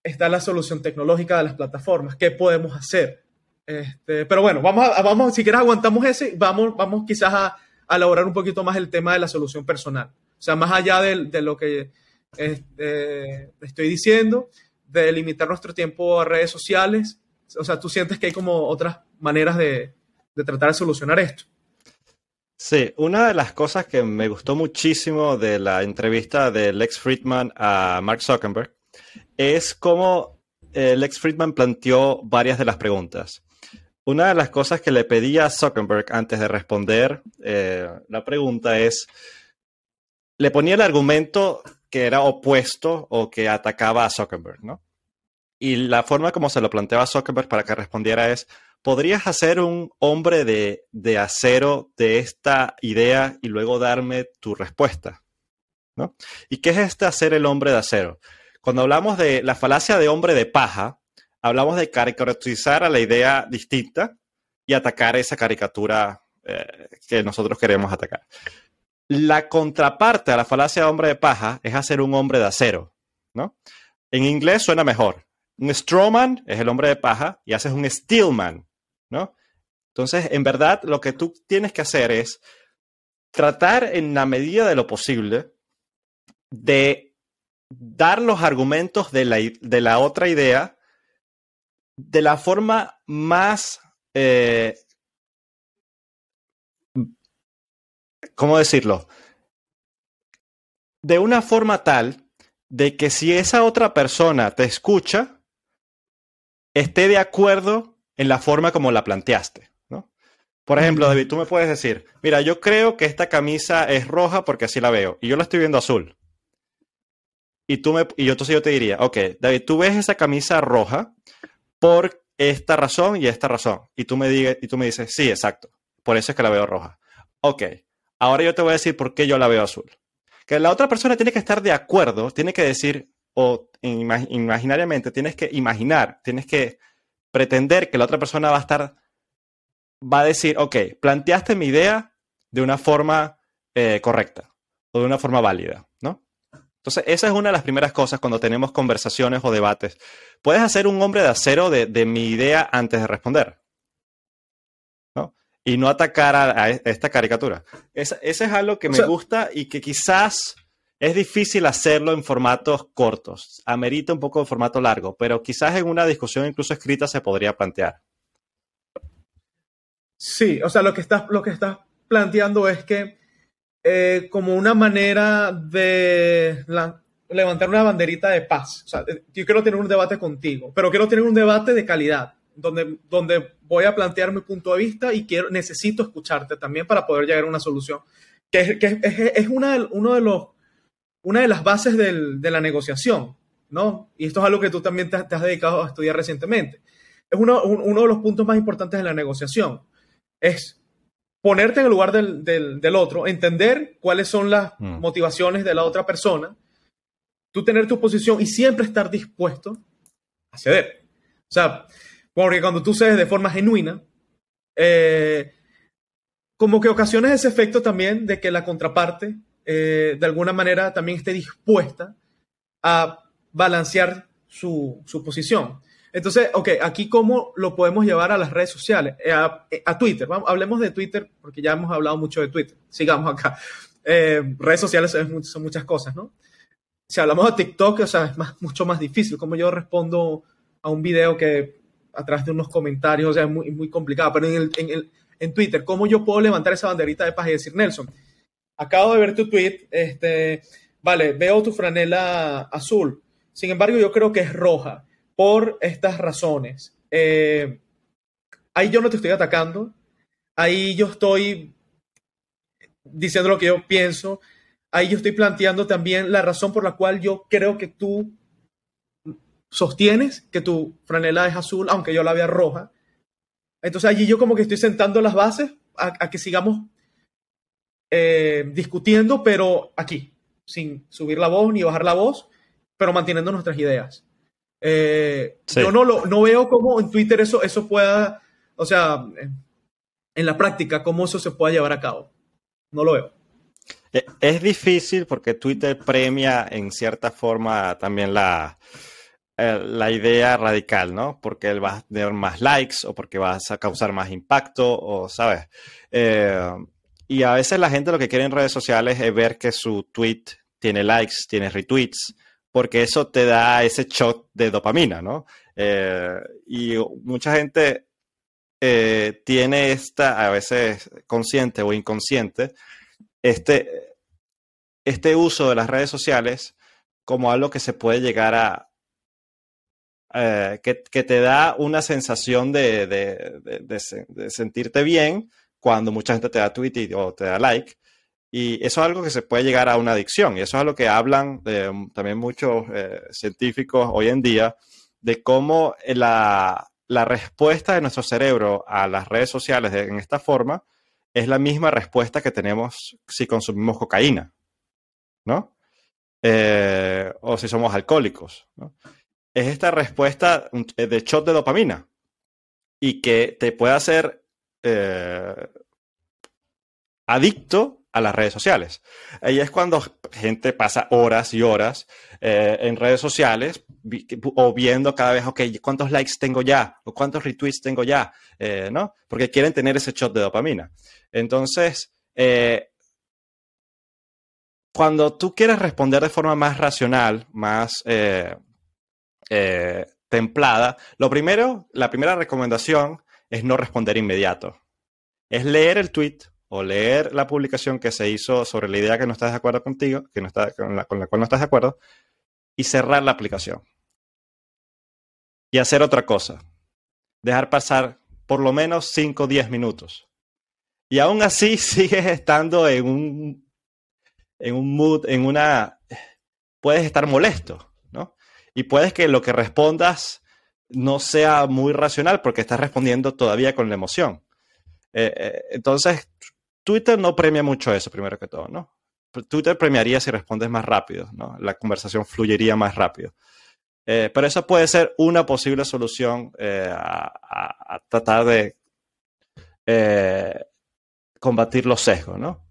está la solución tecnológica de las plataformas. ¿Qué podemos hacer? Este, pero bueno, vamos, a, si quieres aguantamos ese, vamos, vamos quizás a, elaborar un poquito más el tema de la solución personal. Sea, más allá de, lo que estoy diciendo, de limitar nuestro tiempo a redes sociales, o sea, tú sientes que hay como otras maneras de, tratar de solucionar esto. Sí, una de las cosas que me gustó muchísimo de la entrevista de Lex Friedman a Mark Zuckerberg es como eh, Lex Friedman planteó varias de las preguntas. Una de las cosas que le pedía a Zuckerberg antes de responder eh, la pregunta es, le ponía el argumento que era opuesto o que atacaba a Zuckerberg, ¿no? y la forma como se lo planteaba Zuckerberg para que respondiera es, ¿podrías hacer un hombre de, de acero de esta idea y luego darme tu respuesta? ¿No? ¿Y qué es este hacer el hombre de acero? Cuando hablamos de la falacia de hombre de paja, hablamos de caricaturizar a la idea distinta y atacar esa caricatura eh, que nosotros queremos atacar. La contraparte a la falacia de hombre de paja es hacer un hombre de acero, ¿no? En inglés suena mejor. Un strawman es el hombre de paja y haces un steelman, ¿no? Entonces, en verdad, lo que tú tienes que hacer es tratar en la medida de lo posible de dar los argumentos de la, de la otra idea de la forma más eh, ¿cómo decirlo? De una forma tal de que si esa otra persona te escucha, esté de acuerdo en la forma como la planteaste, ¿no? Por ejemplo, David, tú me puedes decir, mira, yo creo que esta camisa es roja porque así la veo, y yo la estoy viendo azul. Y, tú me, y yo, entonces yo te diría, ok, David, tú ves esa camisa roja por esta razón y esta razón. Y tú me, digas, y tú me dices, sí, exacto, por eso es que la veo roja. Ok, Ahora yo te voy a decir por qué yo la veo azul. Que la otra persona tiene que estar de acuerdo, tiene que decir, o imaginariamente, tienes que imaginar, tienes que pretender que la otra persona va a estar, va a decir, ok, planteaste mi idea de una forma eh, correcta o de una forma válida, ¿no? Entonces, esa es una de las primeras cosas cuando tenemos conversaciones o debates. Puedes hacer un hombre de acero de mi idea antes de responder y no atacar a, esta caricatura. Ese es algo que me gusta y que quizás es difícil hacerlo en formatos cortos. Amerita un poco de formato largo, pero quizás en una discusión incluso escrita se podría plantear. Sí, o sea, lo que estás, lo que estás planteando es que eh, como una manera de levantar una banderita de paz. O sea, yo quiero tener un debate contigo, pero quiero tener un debate de calidad donde, donde voy a plantear mi punto de vista y quiero, necesito escucharte también para poder llegar a una solución. Que, que es, es, una, de, uno de los, una de las bases del, de la negociación, ¿no? Y esto es algo que tú también te, has dedicado a estudiar recientemente. Es uno, uno, de los puntos más importantes de la negociación. Es ponerte en el lugar del, del, del otro, entender cuáles son las mm. motivaciones de la otra persona, tú tener tu posición y siempre estar dispuesto a ceder. O sea, porque cuando tú cedes de forma genuina, eh, como que ocasiones ese efecto también de que la contraparte eh, de alguna manera también esté dispuesta a balancear su, posición. Entonces, ok, aquí cómo lo podemos llevar a las redes sociales, eh, a, Twitter. Vamos, hablemos de Twitter porque ya hemos hablado mucho de Twitter. Sigamos acá. redes sociales son, muchas cosas, ¿no? Si hablamos de TikTok, o sea, es mucho más difícil. Como yo respondo a un video que atrás de unos comentarios, o sea, es muy, muy complicado. Pero en, el, en, Twitter, ¿cómo yo puedo levantar esa banderita de paz y decir, Nelson, acabo de ver tu tweet, este, vale, veo tu franela azul, sin embargo, yo creo que es roja por estas razones. Eh, ahí yo no te estoy atacando, ahí yo estoy diciendo lo que yo pienso, ahí yo estoy planteando también la razón por la cual yo creo que tú sostienes que tu franela es azul, aunque yo la vea roja. Entonces allí yo como que estoy sentando las bases a, que sigamos eh, discutiendo, pero aquí, sin subir la voz ni bajar la voz, pero manteniendo nuestras ideas. Eh, yo no, lo, no veo cómo en Twitter eso, eso pueda, o sea, en la práctica, cómo eso se pueda llevar a cabo. No lo veo. E, es difícil porque Twitter premia en cierta forma también la, eh, la idea radical, ¿no? Porque él va a tener más likes o porque vas a causar más impacto o, ¿sabes? Eh, y a veces la gente lo que quiere en redes sociales es ver que su tweet tiene likes, tiene retweets, porque eso te da ese shot de dopamina, ¿no? Eh, y mucha gente tiene esta, a veces consciente o inconsciente, este, este uso de las redes sociales como algo que se puede llegar a, eh, que, te da una sensación de, sentirte bien cuando mucha gente te da tweet o te da like. Y eso es algo que se puede llegar a una adicción. Y eso es algo que hablan también muchos eh, científicos hoy en día, de cómo la, la respuesta de nuestro cerebro a las redes sociales en esta forma es la misma respuesta que tenemos si consumimos cocaína, ¿no? Eh, o si somos alcohólicos, ¿no? Es esta respuesta de shot de dopamina y que te puede hacer eh, adicto a las redes sociales. Ahí es cuando gente pasa horas y horas eh, en redes sociales o viendo cada vez, ok, ¿cuántos likes tengo ya? ¿O cuántos retweets tengo ya? Eh, ¿No? Porque quieren tener ese shot de dopamina. Entonces, eh, cuando tú quieres responder de forma más racional, más templada, lo primero, la primera recomendación es no responder inmediato. Es leer el tweet, o leer la publicación que se hizo sobre la idea que no estás de acuerdo contigo, que no está, con, la, con la cual no estás de acuerdo, y cerrar la aplicación. Y hacer otra cosa. Dejar pasar por lo menos 5 o 10 minutos. Y aún así (laughs) sigues estando en un, en un mood, en una... Puedes estar molesto. Y puedes que lo que respondas no sea muy racional porque estás respondiendo todavía con la emoción. Eh, eh, entonces, Twitter no premia mucho eso, primero que todo, ¿no? Twitter premiaría si respondes más rápido, ¿no? La conversación fluiría más rápido. Eh, pero eso puede ser una posible solución a, tratar de combatir los sesgos, ¿no?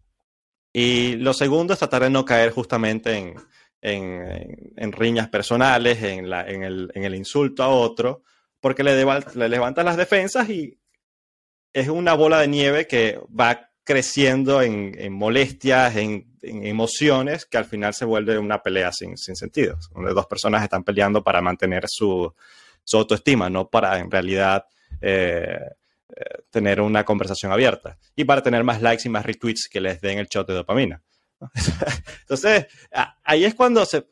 Y lo segundo es tratar de no caer justamente en, en, riñas personales, en, la, en, el, el, insulto a otro, porque le, le levantas las defensas y es una bola de nieve que va creciendo en, molestias, en, emociones, que al final se vuelve una pelea sin, sentido, donde dos personas están peleando para mantener su, autoestima, no para en realidad eh, eh, tener una conversación abierta y para tener más likes y más retweets que les den el shot de dopamina. (laughs) Entonces, ahí es cuando se,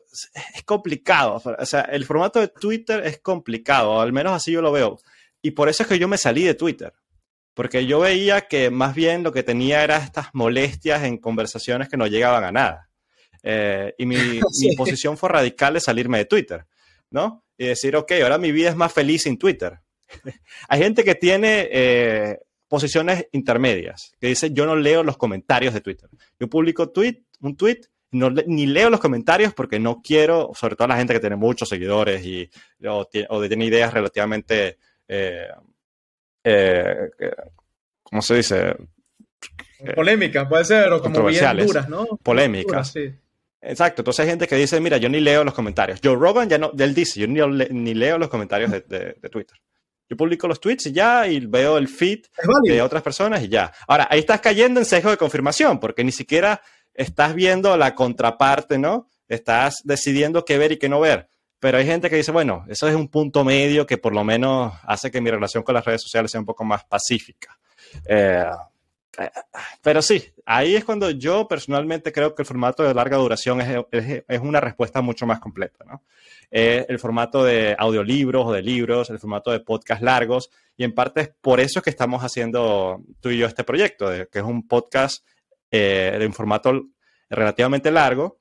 es complicado. O sea, el formato de Twitter es complicado, al menos así yo lo veo. Y por eso es que yo me salí de Twitter porque yo veía que más bien lo que tenía era estas molestias en conversaciones que no llegaban a nada. Eh, y mi, (laughs) posición fue radical de salirme de Twitter, ¿no? Y decir, ok, ahora mi vida es más feliz sin Twitter. (laughs) Hay gente que tiene eh, posiciones intermedias, que dice, yo no leo los comentarios de Twitter. Yo publico tweet, un tweet, no, ni leo los comentarios porque no quiero, sobre todo la gente que tiene muchos seguidores y, o, tiene ideas relativamente... Eh, eh, ¿cómo se dice? Polémicas, puede ser, o como bien duras, ¿no? Polémicas. Exacto, entonces hay gente que dice, mira, yo ni leo los comentarios. Joe Rogan ya no, él dice, yo ni, leo los comentarios de, Twitter. Yo publico los tweets y ya, y veo el feed de otras personas y ya. Ahora, ahí estás cayendo en sesgo de confirmación, porque ni siquiera estás viendo la contraparte, ¿no? Estás decidiendo qué ver y qué no ver. Pero hay gente que dice, bueno, eso es un punto medio que por lo menos hace que mi relación con las redes sociales sea un poco más pacífica. Eh, pero sí, ahí es cuando yo personalmente creo que el formato de larga duración es, una respuesta mucho más completa, ¿no? el formato de audiolibros o de libros, el formato de podcast largos, y en parte es por eso que estamos haciendo tú y yo este proyecto, que es un podcast eh, de un formato relativamente largo,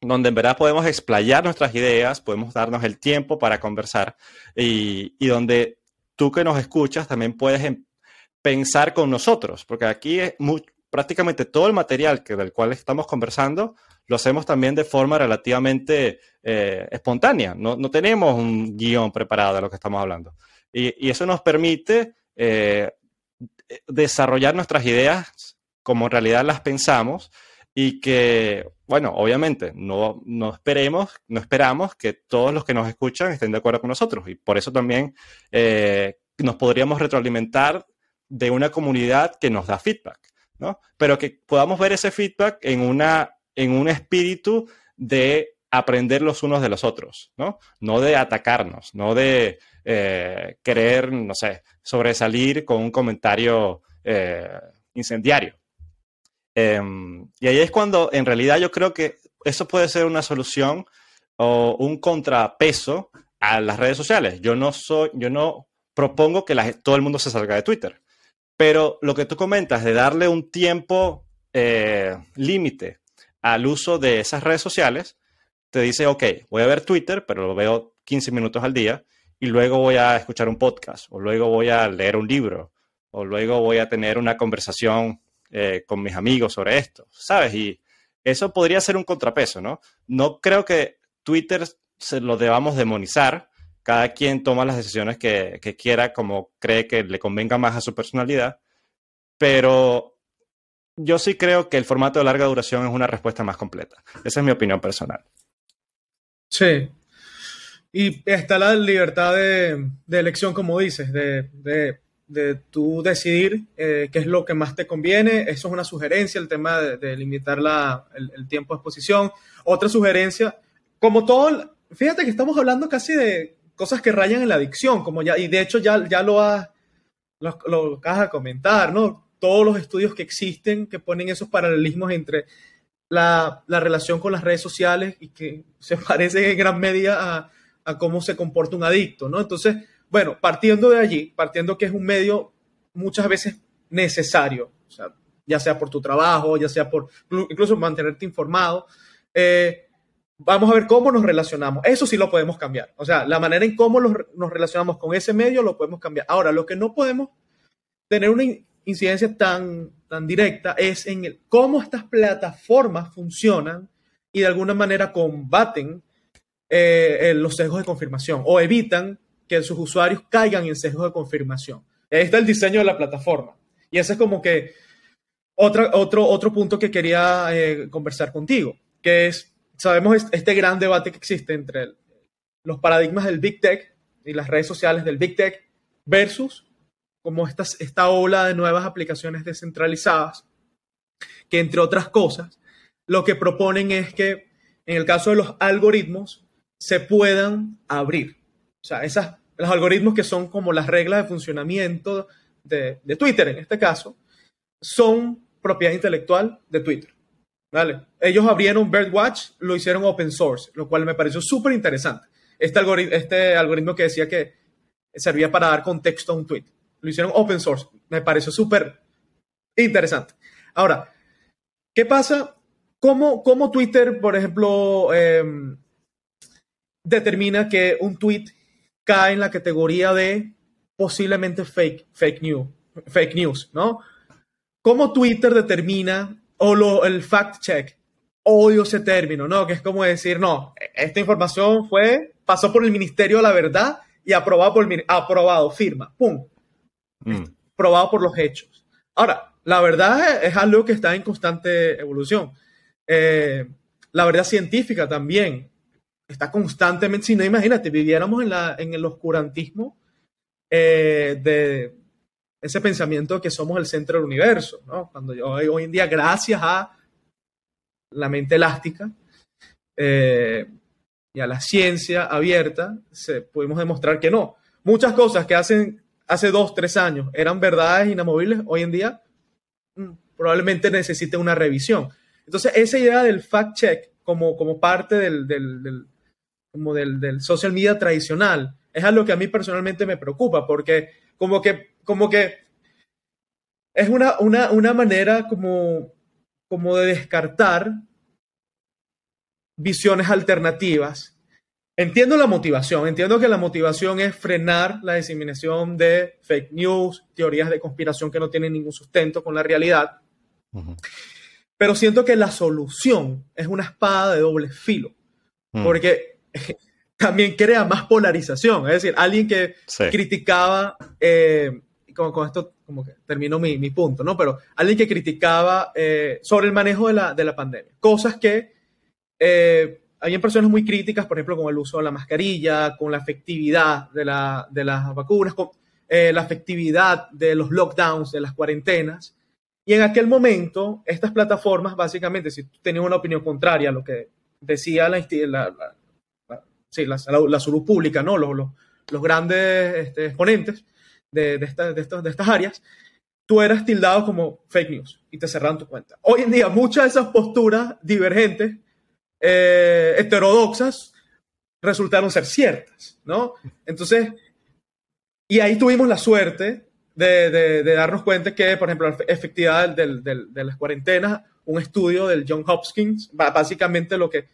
donde en verdad podemos explayar nuestras ideas, podemos darnos el tiempo para conversar y, donde tú que nos escuchas también puedes em, pensar con nosotros, porque aquí es prácticamente todo el material que, del cual estamos conversando lo hacemos también de forma relativamente eh, espontánea. No, tenemos un guion preparado de lo que estamos hablando. Y, eso nos permite eh, desarrollar nuestras ideas como en realidad las pensamos y que, bueno, obviamente no, no, esperemos, no esperamos que todos los que nos escuchan estén de acuerdo con nosotros y por eso también eh, nos podríamos retroalimentar de una comunidad que nos da feedback, ¿no? Pero que podamos ver ese feedback en, una, en un espíritu de aprender los unos de los otros, ¿no? No de atacarnos, no de eh, querer, no sé, sobresalir con un comentario eh, incendiario. Em, y ahí es cuando en realidad yo creo que eso puede ser una solución o un contrapeso a las redes sociales. Yo no soy, yo no propongo que todo el mundo se salga de Twitter, pero lo que tú comentas de darle un tiempo eh, límite al uso de esas redes sociales, te dice, ok, voy a ver Twitter, pero lo veo 15 minutos al día y luego voy a escuchar un podcast, o luego voy a leer un libro, o luego voy a tener una conversación eh, con mis amigos sobre esto, ¿sabes? Y eso podría ser un contrapeso, ¿no? No creo que Twitter se lo debamos demonizar. Cada quien toma las decisiones que, que quiera, como cree que le convenga más a su personalidad. Pero yo sí creo que el formato de larga duración es una respuesta más completa. Esa es mi opinión personal. Sí. Y está la libertad de, elección, como dices, de, de, tú decidir eh, qué es lo que más te conviene. Eso es una sugerencia, el tema de, limitar la, el, tiempo de exposición. Otra sugerencia, como todo, fíjate que estamos hablando casi de cosas que rayan en la adicción, como ya, y de hecho ya, ya lo has lo, lo acabas de comentar, ¿no? Todos los estudios que existen que ponen esos paralelismos entre la, la relación con las redes sociales y que (laughs) se parece en gran medida a, a cómo se comporta un adicto, ¿no? Entonces, bueno, partiendo de allí, partiendo que es un medio muchas veces necesario, o sea, ya sea por tu trabajo, ya sea por incluso mantenerte informado, eh, vamos a ver cómo nos relacionamos. Eso sí lo podemos cambiar. O sea, la manera en cómo nos relacionamos con ese medio lo podemos cambiar. Ahora, lo que no podemos tener una incidencia tan, tan directa es en el, cómo estas plataformas funcionan y de alguna manera combaten eh, los sesgos de confirmación o evitan que sus usuarios caigan en sesgos de confirmación. Está el diseño de la plataforma. Y ese es como que otro, otro, otro punto que quería eh, conversar contigo, que es, sabemos este gran debate que existe entre los paradigmas del Big Tech y las redes sociales del Big Tech versus como esta, esta ola de nuevas aplicaciones descentralizadas, que entre otras cosas, lo que proponen es que en el caso de los algoritmos se puedan abrir. O sea, esas, los algoritmos que son como las reglas de funcionamiento de, de Twitter, en este caso, son propiedad intelectual de Twitter. ¿Vale? Ellos abrieron Birdwatch, lo hicieron open source, lo cual me pareció súper interesante. Este, algoritmo, este algoritmo que decía que servía para dar contexto a un tweet. Lo hicieron open source. Me pareció súper interesante. Ahora, ¿qué pasa? ¿Cómo, Twitter, por ejemplo, em, determina que un tweet cae en la categoría de posiblemente fake, news. ¿Cómo Twitter determina, o lo, el fact check, odio ese término, ¿no? Que es como decir, no, esta información fue, pasó por el Ministerio de la Verdad y aprobado por el aprobado, firma, pum. Mm. Probado por los hechos. Ahora, la verdad es, algo que está en constante evolución. Eh, la verdad científica también está constantemente, si no, imagínate, viviéramos en, la, en el oscurantismo eh, de ese pensamiento que somos el centro del universo. Cuando yo, hoy en día, gracias a la mente elástica eh, y a la ciencia abierta, se, pudimos demostrar que no. Muchas cosas que hacen hace dos, tres años eran verdades inamovibles, hoy en día mm, probablemente necesite una revisión. Entonces, esa idea del fact-check como, como parte del, como del, social media tradicional. Es algo que a mí personalmente me preocupa porque como que, como que es una, una, manera como, como de descartar visiones alternativas. Entiendo la motivación, entiendo que la motivación es frenar la diseminación de fake news, teorías de conspiración que no tienen ningún sustento con la realidad, pero siento que la solución es una espada de doble filo, porque (laughs) también crea más polarización. Es decir, alguien que criticaba, eh, con, esto como que termino mi, mi, punto, ¿no? Pero alguien que criticaba eh, sobre el manejo de la, de la, pandemia. Cosas que eh, habían personas muy críticas, por ejemplo, con el uso de la mascarilla, con la efectividad de, la, de las vacunas, con eh, la efectividad de los lockdowns, de las cuarentenas. Y en aquel momento, estas plataformas, básicamente, si tenías una opinión contraria a lo que decía la, la, sí, la, salud pública, ¿no? Los, los, grandes este, exponentes de, estas áreas, tú eras tildado como fake news y te cerraron tu cuenta. Hoy en día, muchas de esas posturas divergentes, eh, heterodoxas, resultaron ser ciertas, ¿no? Entonces, y ahí tuvimos la suerte de, darnos cuenta que, por ejemplo, la efectividad del, de las cuarentenas, un estudio del John Hopkins, básicamente lo que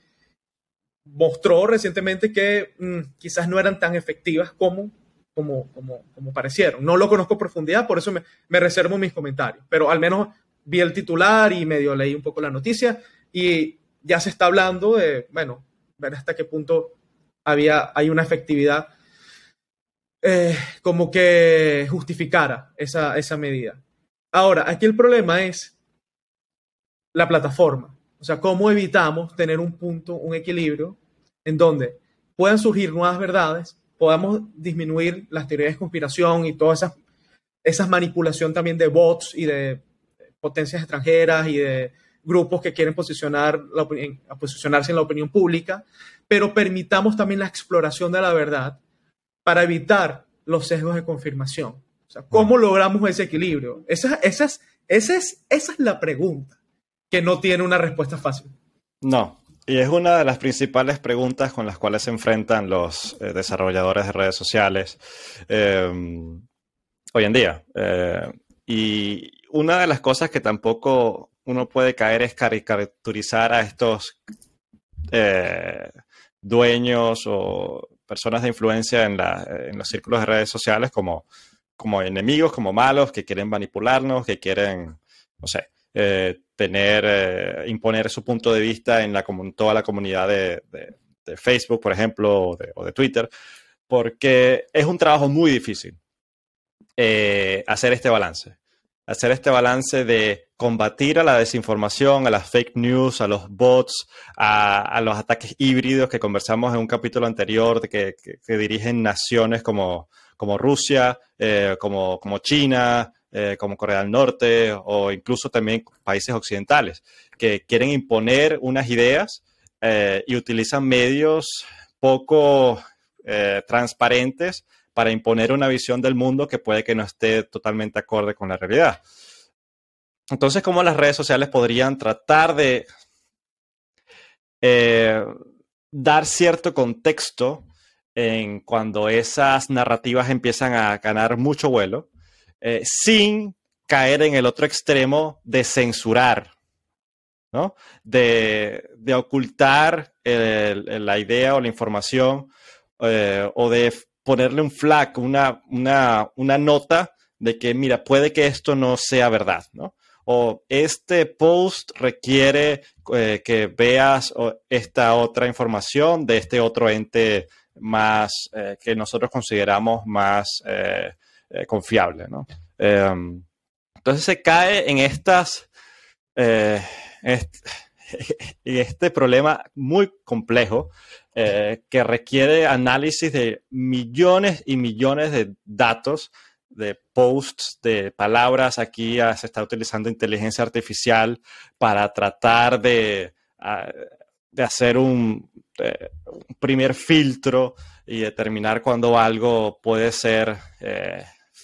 mostró recientemente que mm, quizás no eran tan efectivas como, como, como, como, parecieron. No lo conozco a profundidad, por eso me, reservo mis comentarios, pero al menos vi el titular y medio leí un poco la noticia y ya se está hablando de, bueno, ver hasta qué punto había, hay una efectividad eh, como que justificara esa, esa medida. Ahora, aquí el problema es la plataforma. O sea, cómo evitamos tener un punto, un equilibrio en donde puedan surgir nuevas verdades, podamos disminuir las teorías de conspiración y toda esa, esa manipulación también de bots y de potencias extranjeras y de grupos que quieren posicionar la, posicionarse en la opinión pública, pero permitamos también la exploración de la verdad para evitar los sesgos de confirmación. O sea, ¿cómo logramos ese equilibrio? Esa, esa, es, esa, es, esa es la pregunta que no tiene una respuesta fácil. No, y es una de las principales preguntas con las cuales se enfrentan los eh, desarrolladores de redes sociales em, hoy en día. Eh, y una de las cosas que tampoco uno puede caer es caricaturizar a estos eh, dueños o personas de influencia en, en, los círculos de redes sociales como, como enemigos, como malos, que quieren manipularnos, que quieren, no sé, eh, tener, eh, imponer su punto de vista en la, toda la comunidad de, Facebook, por ejemplo, o de, Twitter, porque es un trabajo muy difícil eh, hacer este balance. Hacer este balance de combatir a la desinformación, a las fake news, a los bots, a, los ataques híbridos que conversamos en un capítulo anterior de que, dirigen naciones como, Rusia, como, como China, eh, como Corea del Norte o incluso también países occidentales, que quieren imponer unas ideas eh, y utilizan medios poco eh, transparentes para imponer una visión del mundo que puede que no esté totalmente acorde con la realidad. Entonces, ¿cómo las redes sociales podrían tratar de dar cierto contexto en cuando esas narrativas empiezan a ganar mucho vuelo eh, sin caer en el otro extremo de censurar, ¿no? De, ocultar la idea o la información eh, o de ponerle un flag, una, una, nota de que, mira, puede que esto no sea verdad, ¿no? O este post requiere eh, que veas esta otra información de este otro ente más que nosotros consideramos más eh, confiable, ¿no? Em, entonces se cae en estas, eh, (laughs) este, problema muy complejo eh, que requiere análisis de millones y millones de datos, de posts, de palabras. Aquí se está utilizando inteligencia artificial para tratar de, de hacer un, primer filtro y determinar cuando algo puede ser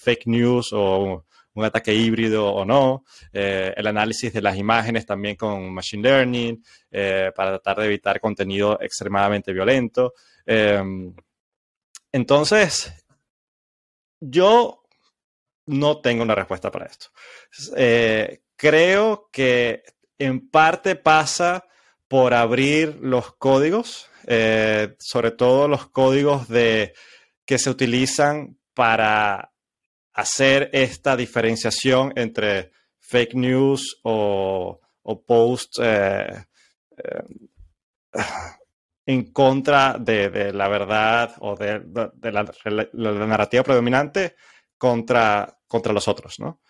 fake news o un, ataque híbrido o no, eh, el análisis de las imágenes también con Machine Learning eh, para tratar de evitar contenido extremadamente violento. Em, entonces, yo no tengo una respuesta para esto. Eh, creo que en parte pasa por abrir los códigos, sobre todo los códigos de, que se utilizan para hacer esta diferenciación entre fake news o, o posts eh, eh, en contra de, la verdad o de, la, narrativa predominante contra, contra los otros, ¿no?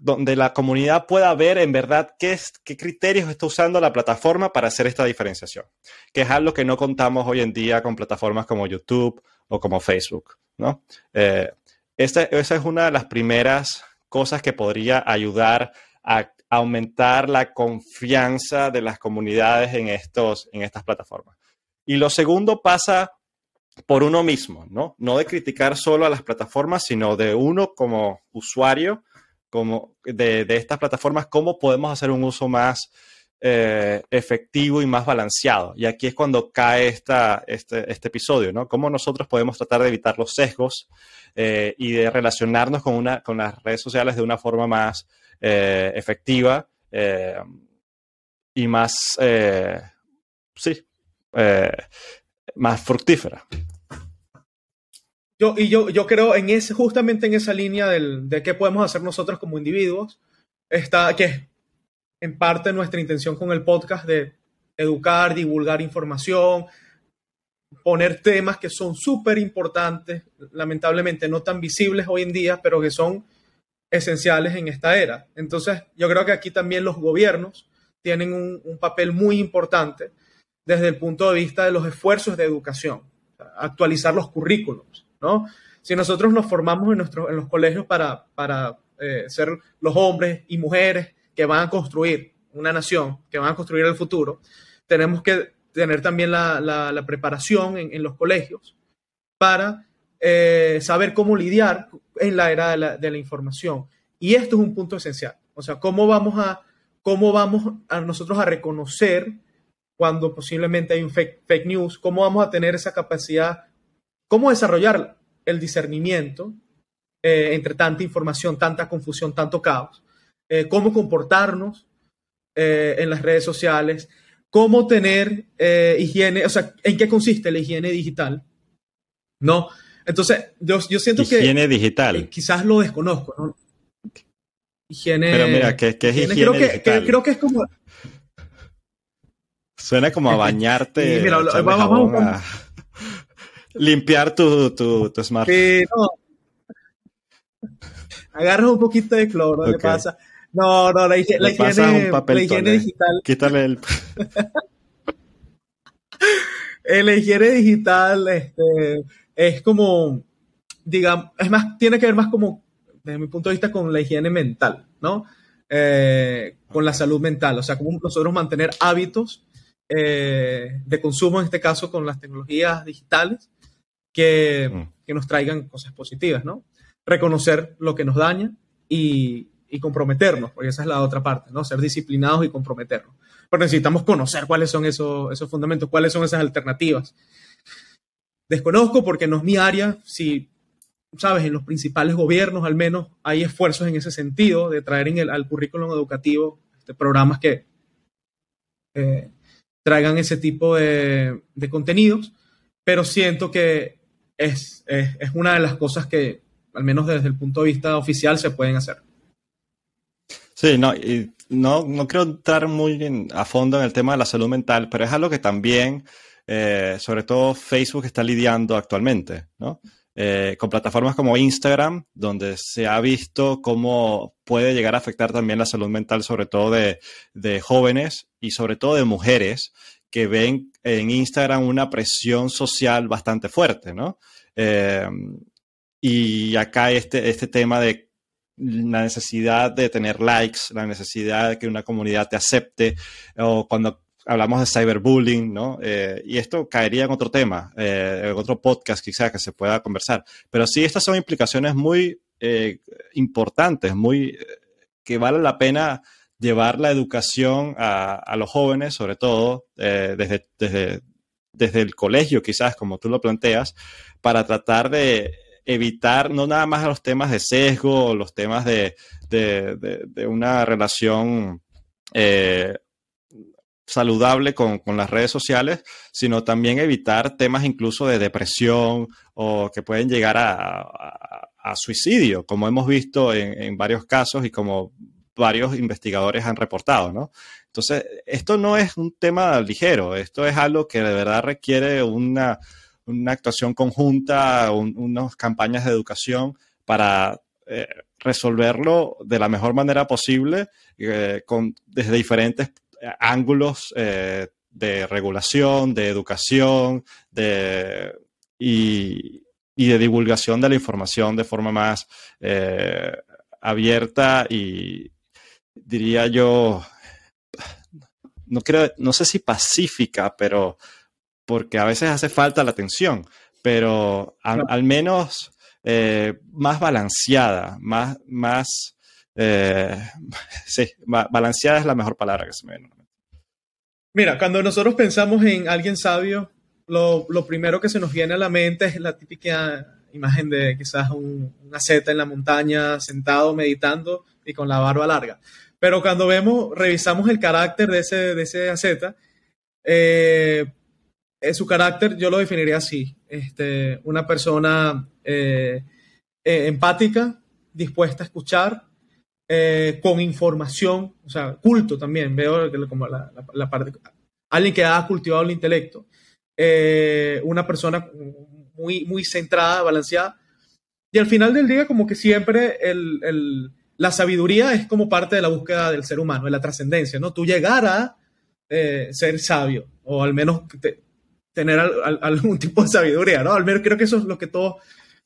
Donde la comunidad pueda ver en verdad qué, qué criterios está usando la plataforma para hacer esta diferenciación, que es algo que no contamos hoy en día con plataformas como YouTube o como Facebook, ¿no? Eh, esa es una de las primeras cosas que podría ayudar a aumentar la confianza de las comunidades en, estos, en estas plataformas. Y lo segundo pasa por uno mismo, ¿no? No de criticar solo a las plataformas, sino de uno como usuario como de, de estas plataformas, cómo podemos hacer un uso más eh, efectivo y más balanceado. Y aquí es cuando cae esta, este, este, episodio, ¿no? Cómo nosotros podemos tratar de evitar los sesgos eh, y de relacionarnos con, una, con las redes sociales de una forma más eh, efectiva y más, sí, más fructífera. Yo, y yo, yo creo en ese, justamente en esa línea del, de qué podemos hacer nosotros como individuos, está, que en parte nuestra intención con el podcast de educar, divulgar información, poner temas que son súper importantes, lamentablemente no tan visibles hoy en día, pero que son esenciales en esta era. Entonces, yo creo que aquí también los gobiernos tienen un, papel muy importante desde el punto de vista de los esfuerzos de educación, actualizar los currículums, ¿no? Si nosotros nos formamos en, nuestros en los colegios para, para eh, ser los hombres y mujeres que van a construir una nación, que van a construir el futuro, tenemos que tener también la, preparación en, los colegios para eh, saber cómo lidiar en la era de la, información. Y esto es un punto esencial. O sea, cómo vamos a, cómo vamos a nosotros a reconocer cuando posiblemente hay un fake, fake news, cómo vamos a tener esa capacidad, cómo desarrollar el discernimiento eh, entre tanta información, tanta confusión, tanto caos, eh, cómo comportarnos eh, en las redes sociales, cómo tener eh, higiene, o sea, en qué consiste la higiene digital, ¿no? Entonces, yo, yo siento higiene que... Higiene digital. quizás lo desconozco, ¿no? Higiene... Pero mira, ¿qué, qué es higiene, creo digital? Que, creo que es como... Suena como a (laughs) bañarte. mira, vamos, vamos, vamos. A (laughs) limpiar tu, tu, tu smartphone. Sí, no. Agarras un poquito de cloro, okay. le pasa. No, no, la, higiene, la higiene, la higiene digital. Quítale el. la higiene digital este, es como, digamos, es más, tiene que ver más como, desde mi punto de vista, con la higiene mental, ¿no? Eh, con la salud mental, o sea, como nosotros mantener hábitos eh, de consumo, en este caso con las tecnologías digitales, que, mm. que, nos traigan cosas positivas, ¿no? Reconocer lo que nos daña y, y, comprometernos, porque esa es la otra parte, ¿no? Ser disciplinados y comprometernos. Pero necesitamos conocer cuáles son esos, esos fundamentos, cuáles son esas alternativas. Desconozco porque no es mi área, si, sabes, en los principales gobiernos al menos hay esfuerzos en ese sentido de traer en el, al currículum educativo este, programas que eh, traigan ese tipo de, de, contenidos, pero siento que es, es, es una de las cosas que, al menos desde el punto de vista oficial, se pueden hacer. Sí, no, y no, no quiero entrar muy a fondo en el tema de la salud mental, pero es algo que también, eh, sobre todo Facebook está lidiando actualmente, ¿no? Eh, con plataformas como Instagram, donde se ha visto cómo puede llegar a afectar también la salud mental, sobre todo de, de jóvenes y sobre todo de mujeres que ven en Instagram una presión social bastante fuerte, ¿no? Eh, y acá este, este tema de la necesidad de tener likes, la necesidad de que una comunidad te acepte, o cuando hablamos de cyberbullying, ¿no? Eh, y esto caería en otro tema, eh, en otro podcast quizás que se pueda conversar. Pero sí, estas son implicaciones muy eh, importantes, muy que vale la pena llevar la educación a, a los jóvenes, sobre todo desde, desde, desde el colegio, quizás, como tú lo planteas, para tratar de evitar no nada más los temas de sesgo, los temas de, de, de, una relación eh, saludable con, con, las redes sociales, sino también evitar temas incluso de depresión o que pueden llegar a suicidio, como hemos visto en, en, varios casos y como varios investigadores han reportado, ¿no? Entonces, esto no es un tema ligero, esto es algo que de verdad requiere una, una actuación conjunta, un, unas campañas de educación para eh, resolverlo de la mejor manera posible eh, con, desde diferentes ángulos eh, de regulación, de educación de, y, de divulgación de la información de forma más abierta y diría yo, no sé si pacífica, pero porque a veces hace falta la atención, pero al, al menos eh, más balanceada, más, más eh, (laughs) sí, balanceada es la mejor palabra que se me viene. Mira, cuando nosotros pensamos en alguien sabio, lo, lo, primero que se nos viene a la mente es la típica imagen de quizás un, una seta en la montaña, sentado, meditando y con la barba larga. Pero cuando vemos, revisamos el carácter de ese, de ese asceta, eh, eh, su carácter yo lo definiría así. Este, una persona eh, empática, dispuesta a escuchar, con información, o sea, culto también, veo como la, la, parte, alguien que ha cultivado el intelecto, una persona muy, muy centrada, balanceada, y al final del día como que siempre el, el, la sabiduría es como parte de la búsqueda del ser humano, de la trascendencia, ¿no? Tú llegar a ser sabio, o al menos tener algún (laughs) tipo de sabiduría, ¿no? Al menos creo que eso es lo que todos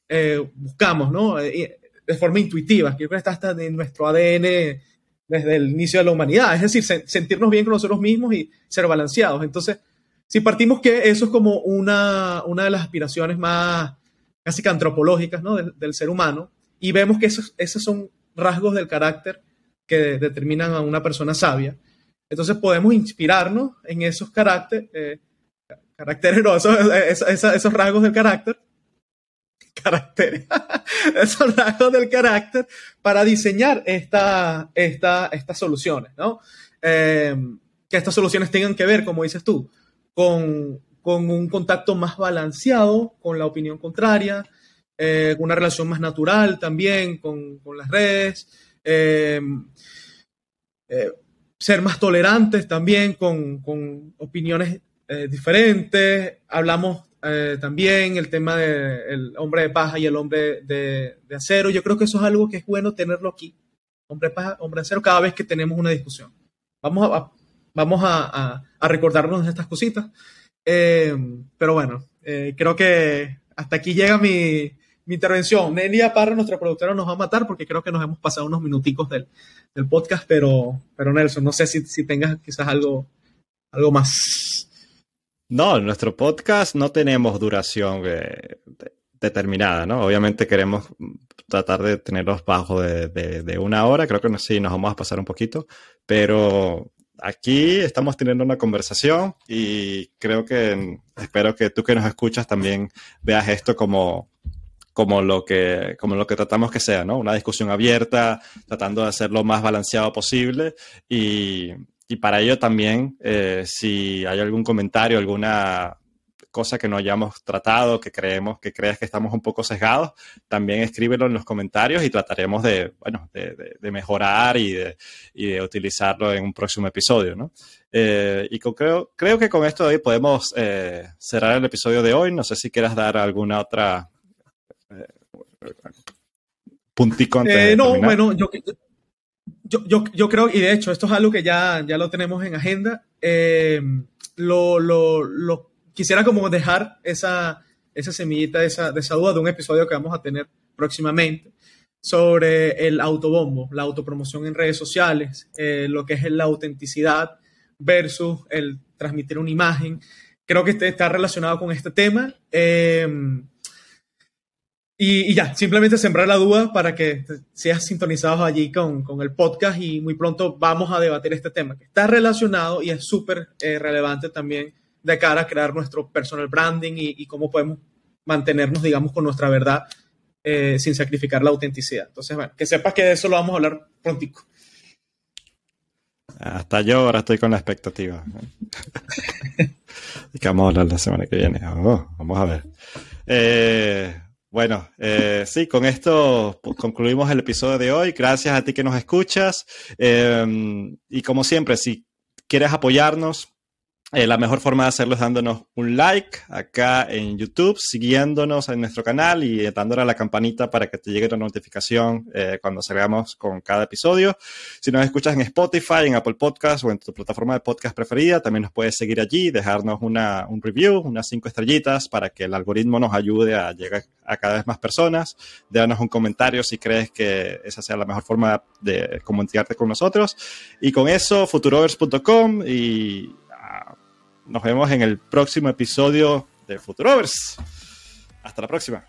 eh, buscamos, ¿no? Eh, de forma intuitiva, creo que está hasta en nuestro ADN desde el inicio de la humanidad, es decir, sentirnos bien con nosotros mismos y ser balanceados. Entonces, si partimos que eso es como una, una de las aspiraciones más casi que antropológicas ¿no? del, ser humano, y vemos que esos, esos son rasgos del carácter que determinan a una persona sabia, entonces podemos inspirarnos en esos caracteres, eh, caracteres, no, esos, rasgos del carácter, caracteres, (laughs) esos rasgos del carácter para diseñar esta, esta, estas soluciones, ¿no? Eh, que estas soluciones tengan que ver, como dices tú, con, con un contacto más balanceado con la opinión contraria, eh, una relación más natural también con, con las redes, eh, ser más tolerantes también con, con opiniones eh, diferentes. Hablamos eh, también el tema del hombre de paja y el hombre de, de, acero. Yo creo que eso es algo que es bueno tenerlo aquí. Hombre de paja, hombre de acero, cada vez que tenemos una discusión. Vamos a, vamos a, a, recordarnos de estas cositas. Eh, pero bueno, creo que hasta aquí llega mi, mi intervención. Nelia Parra, nuestra productora, nos va a matar porque creo que nos hemos pasado unos minuticos del, del podcast, pero, pero Nelson, no sé si, si tengas quizás algo, algo más. No, nuestro podcast no tenemos duración eh, determinada, ¿no? Obviamente queremos tratar de tenerlos bajo de, de, una hora, creo que sí, nos vamos a pasar un poquito, pero aquí estamos teniendo una conversación y creo que espero que tú que nos escuchas también veas esto como como lo que, como lo que tratamos que sea, ¿no? Una discusión abierta, tratando de hacerlo lo más balanceado posible y, y para ello también, eh, si hay algún comentario, alguna cosa que no hayamos tratado, que creemos, que creas que estamos un poco sesgados, también escríbelo en los comentarios y trataremos de, bueno, de, de, mejorar y de, y de, utilizarlo en un próximo episodio, ¿no? Eh, y creo, creo que con esto hoy podemos eh, cerrar el episodio de hoy. No sé si quieras dar alguna otra puntico antes eh, No, bueno, yo, yo, yo, creo, y de hecho, esto es algo que ya, ya lo tenemos en agenda. Eh, lo, lo, quisiera como dejar esa, esa semillita esa, de esa duda de un episodio que vamos a tener próximamente sobre el autobombo, la autopromoción en redes sociales, eh, lo que es la autenticidad versus el transmitir una imagen. Creo que este está relacionado con este tema. Eh, y, ya, simplemente sembrar la duda para que seas sintonizado allí con, con, el podcast y muy pronto vamos a debatir este tema que está relacionado y es súper eh, relevante también de cara a crear nuestro personal branding y, y cómo podemos mantenernos, digamos, con nuestra verdad eh, sin sacrificar la autenticidad. Entonces, bueno, que sepas que de eso lo vamos a hablar prontico. Hasta yo ahora estoy con la expectativa. (laughs) y que vamos a hablar la semana que viene. Oh, vamos a ver. Eh, bueno, eh, sí, con esto concluimos el episodio de hoy. Gracias a ti que nos escuchas. Eh, y como siempre, si quieres apoyarnos, eh, la mejor forma de hacerlo es dándonos un like acá en YouTube, siguiéndonos en nuestro canal y dándole a la campanita para que te llegue la notificación eh, cuando salgamos con cada episodio. Si nos escuchas en Spotify, en Apple Podcast o en tu plataforma de podcast preferida, también nos puedes seguir allí, dejarnos una, un review, unas cinco estrellitas para que el algoritmo nos ayude a llegar a cada vez más personas. Déjanos un comentario si crees que esa sea la mejor forma de comunicarte con nosotros. Y con eso, futurovers.com y nos vemos en el próximo episodio de Futurovers. Hasta la próxima.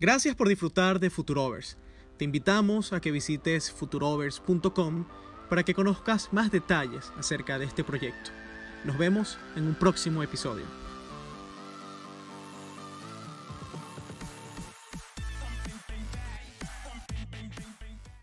Gracias por disfrutar de Futurovers. Te invitamos a que visites futurovers.com para que conozcas más detalles acerca de este proyecto. Nos vemos en un próximo episodio.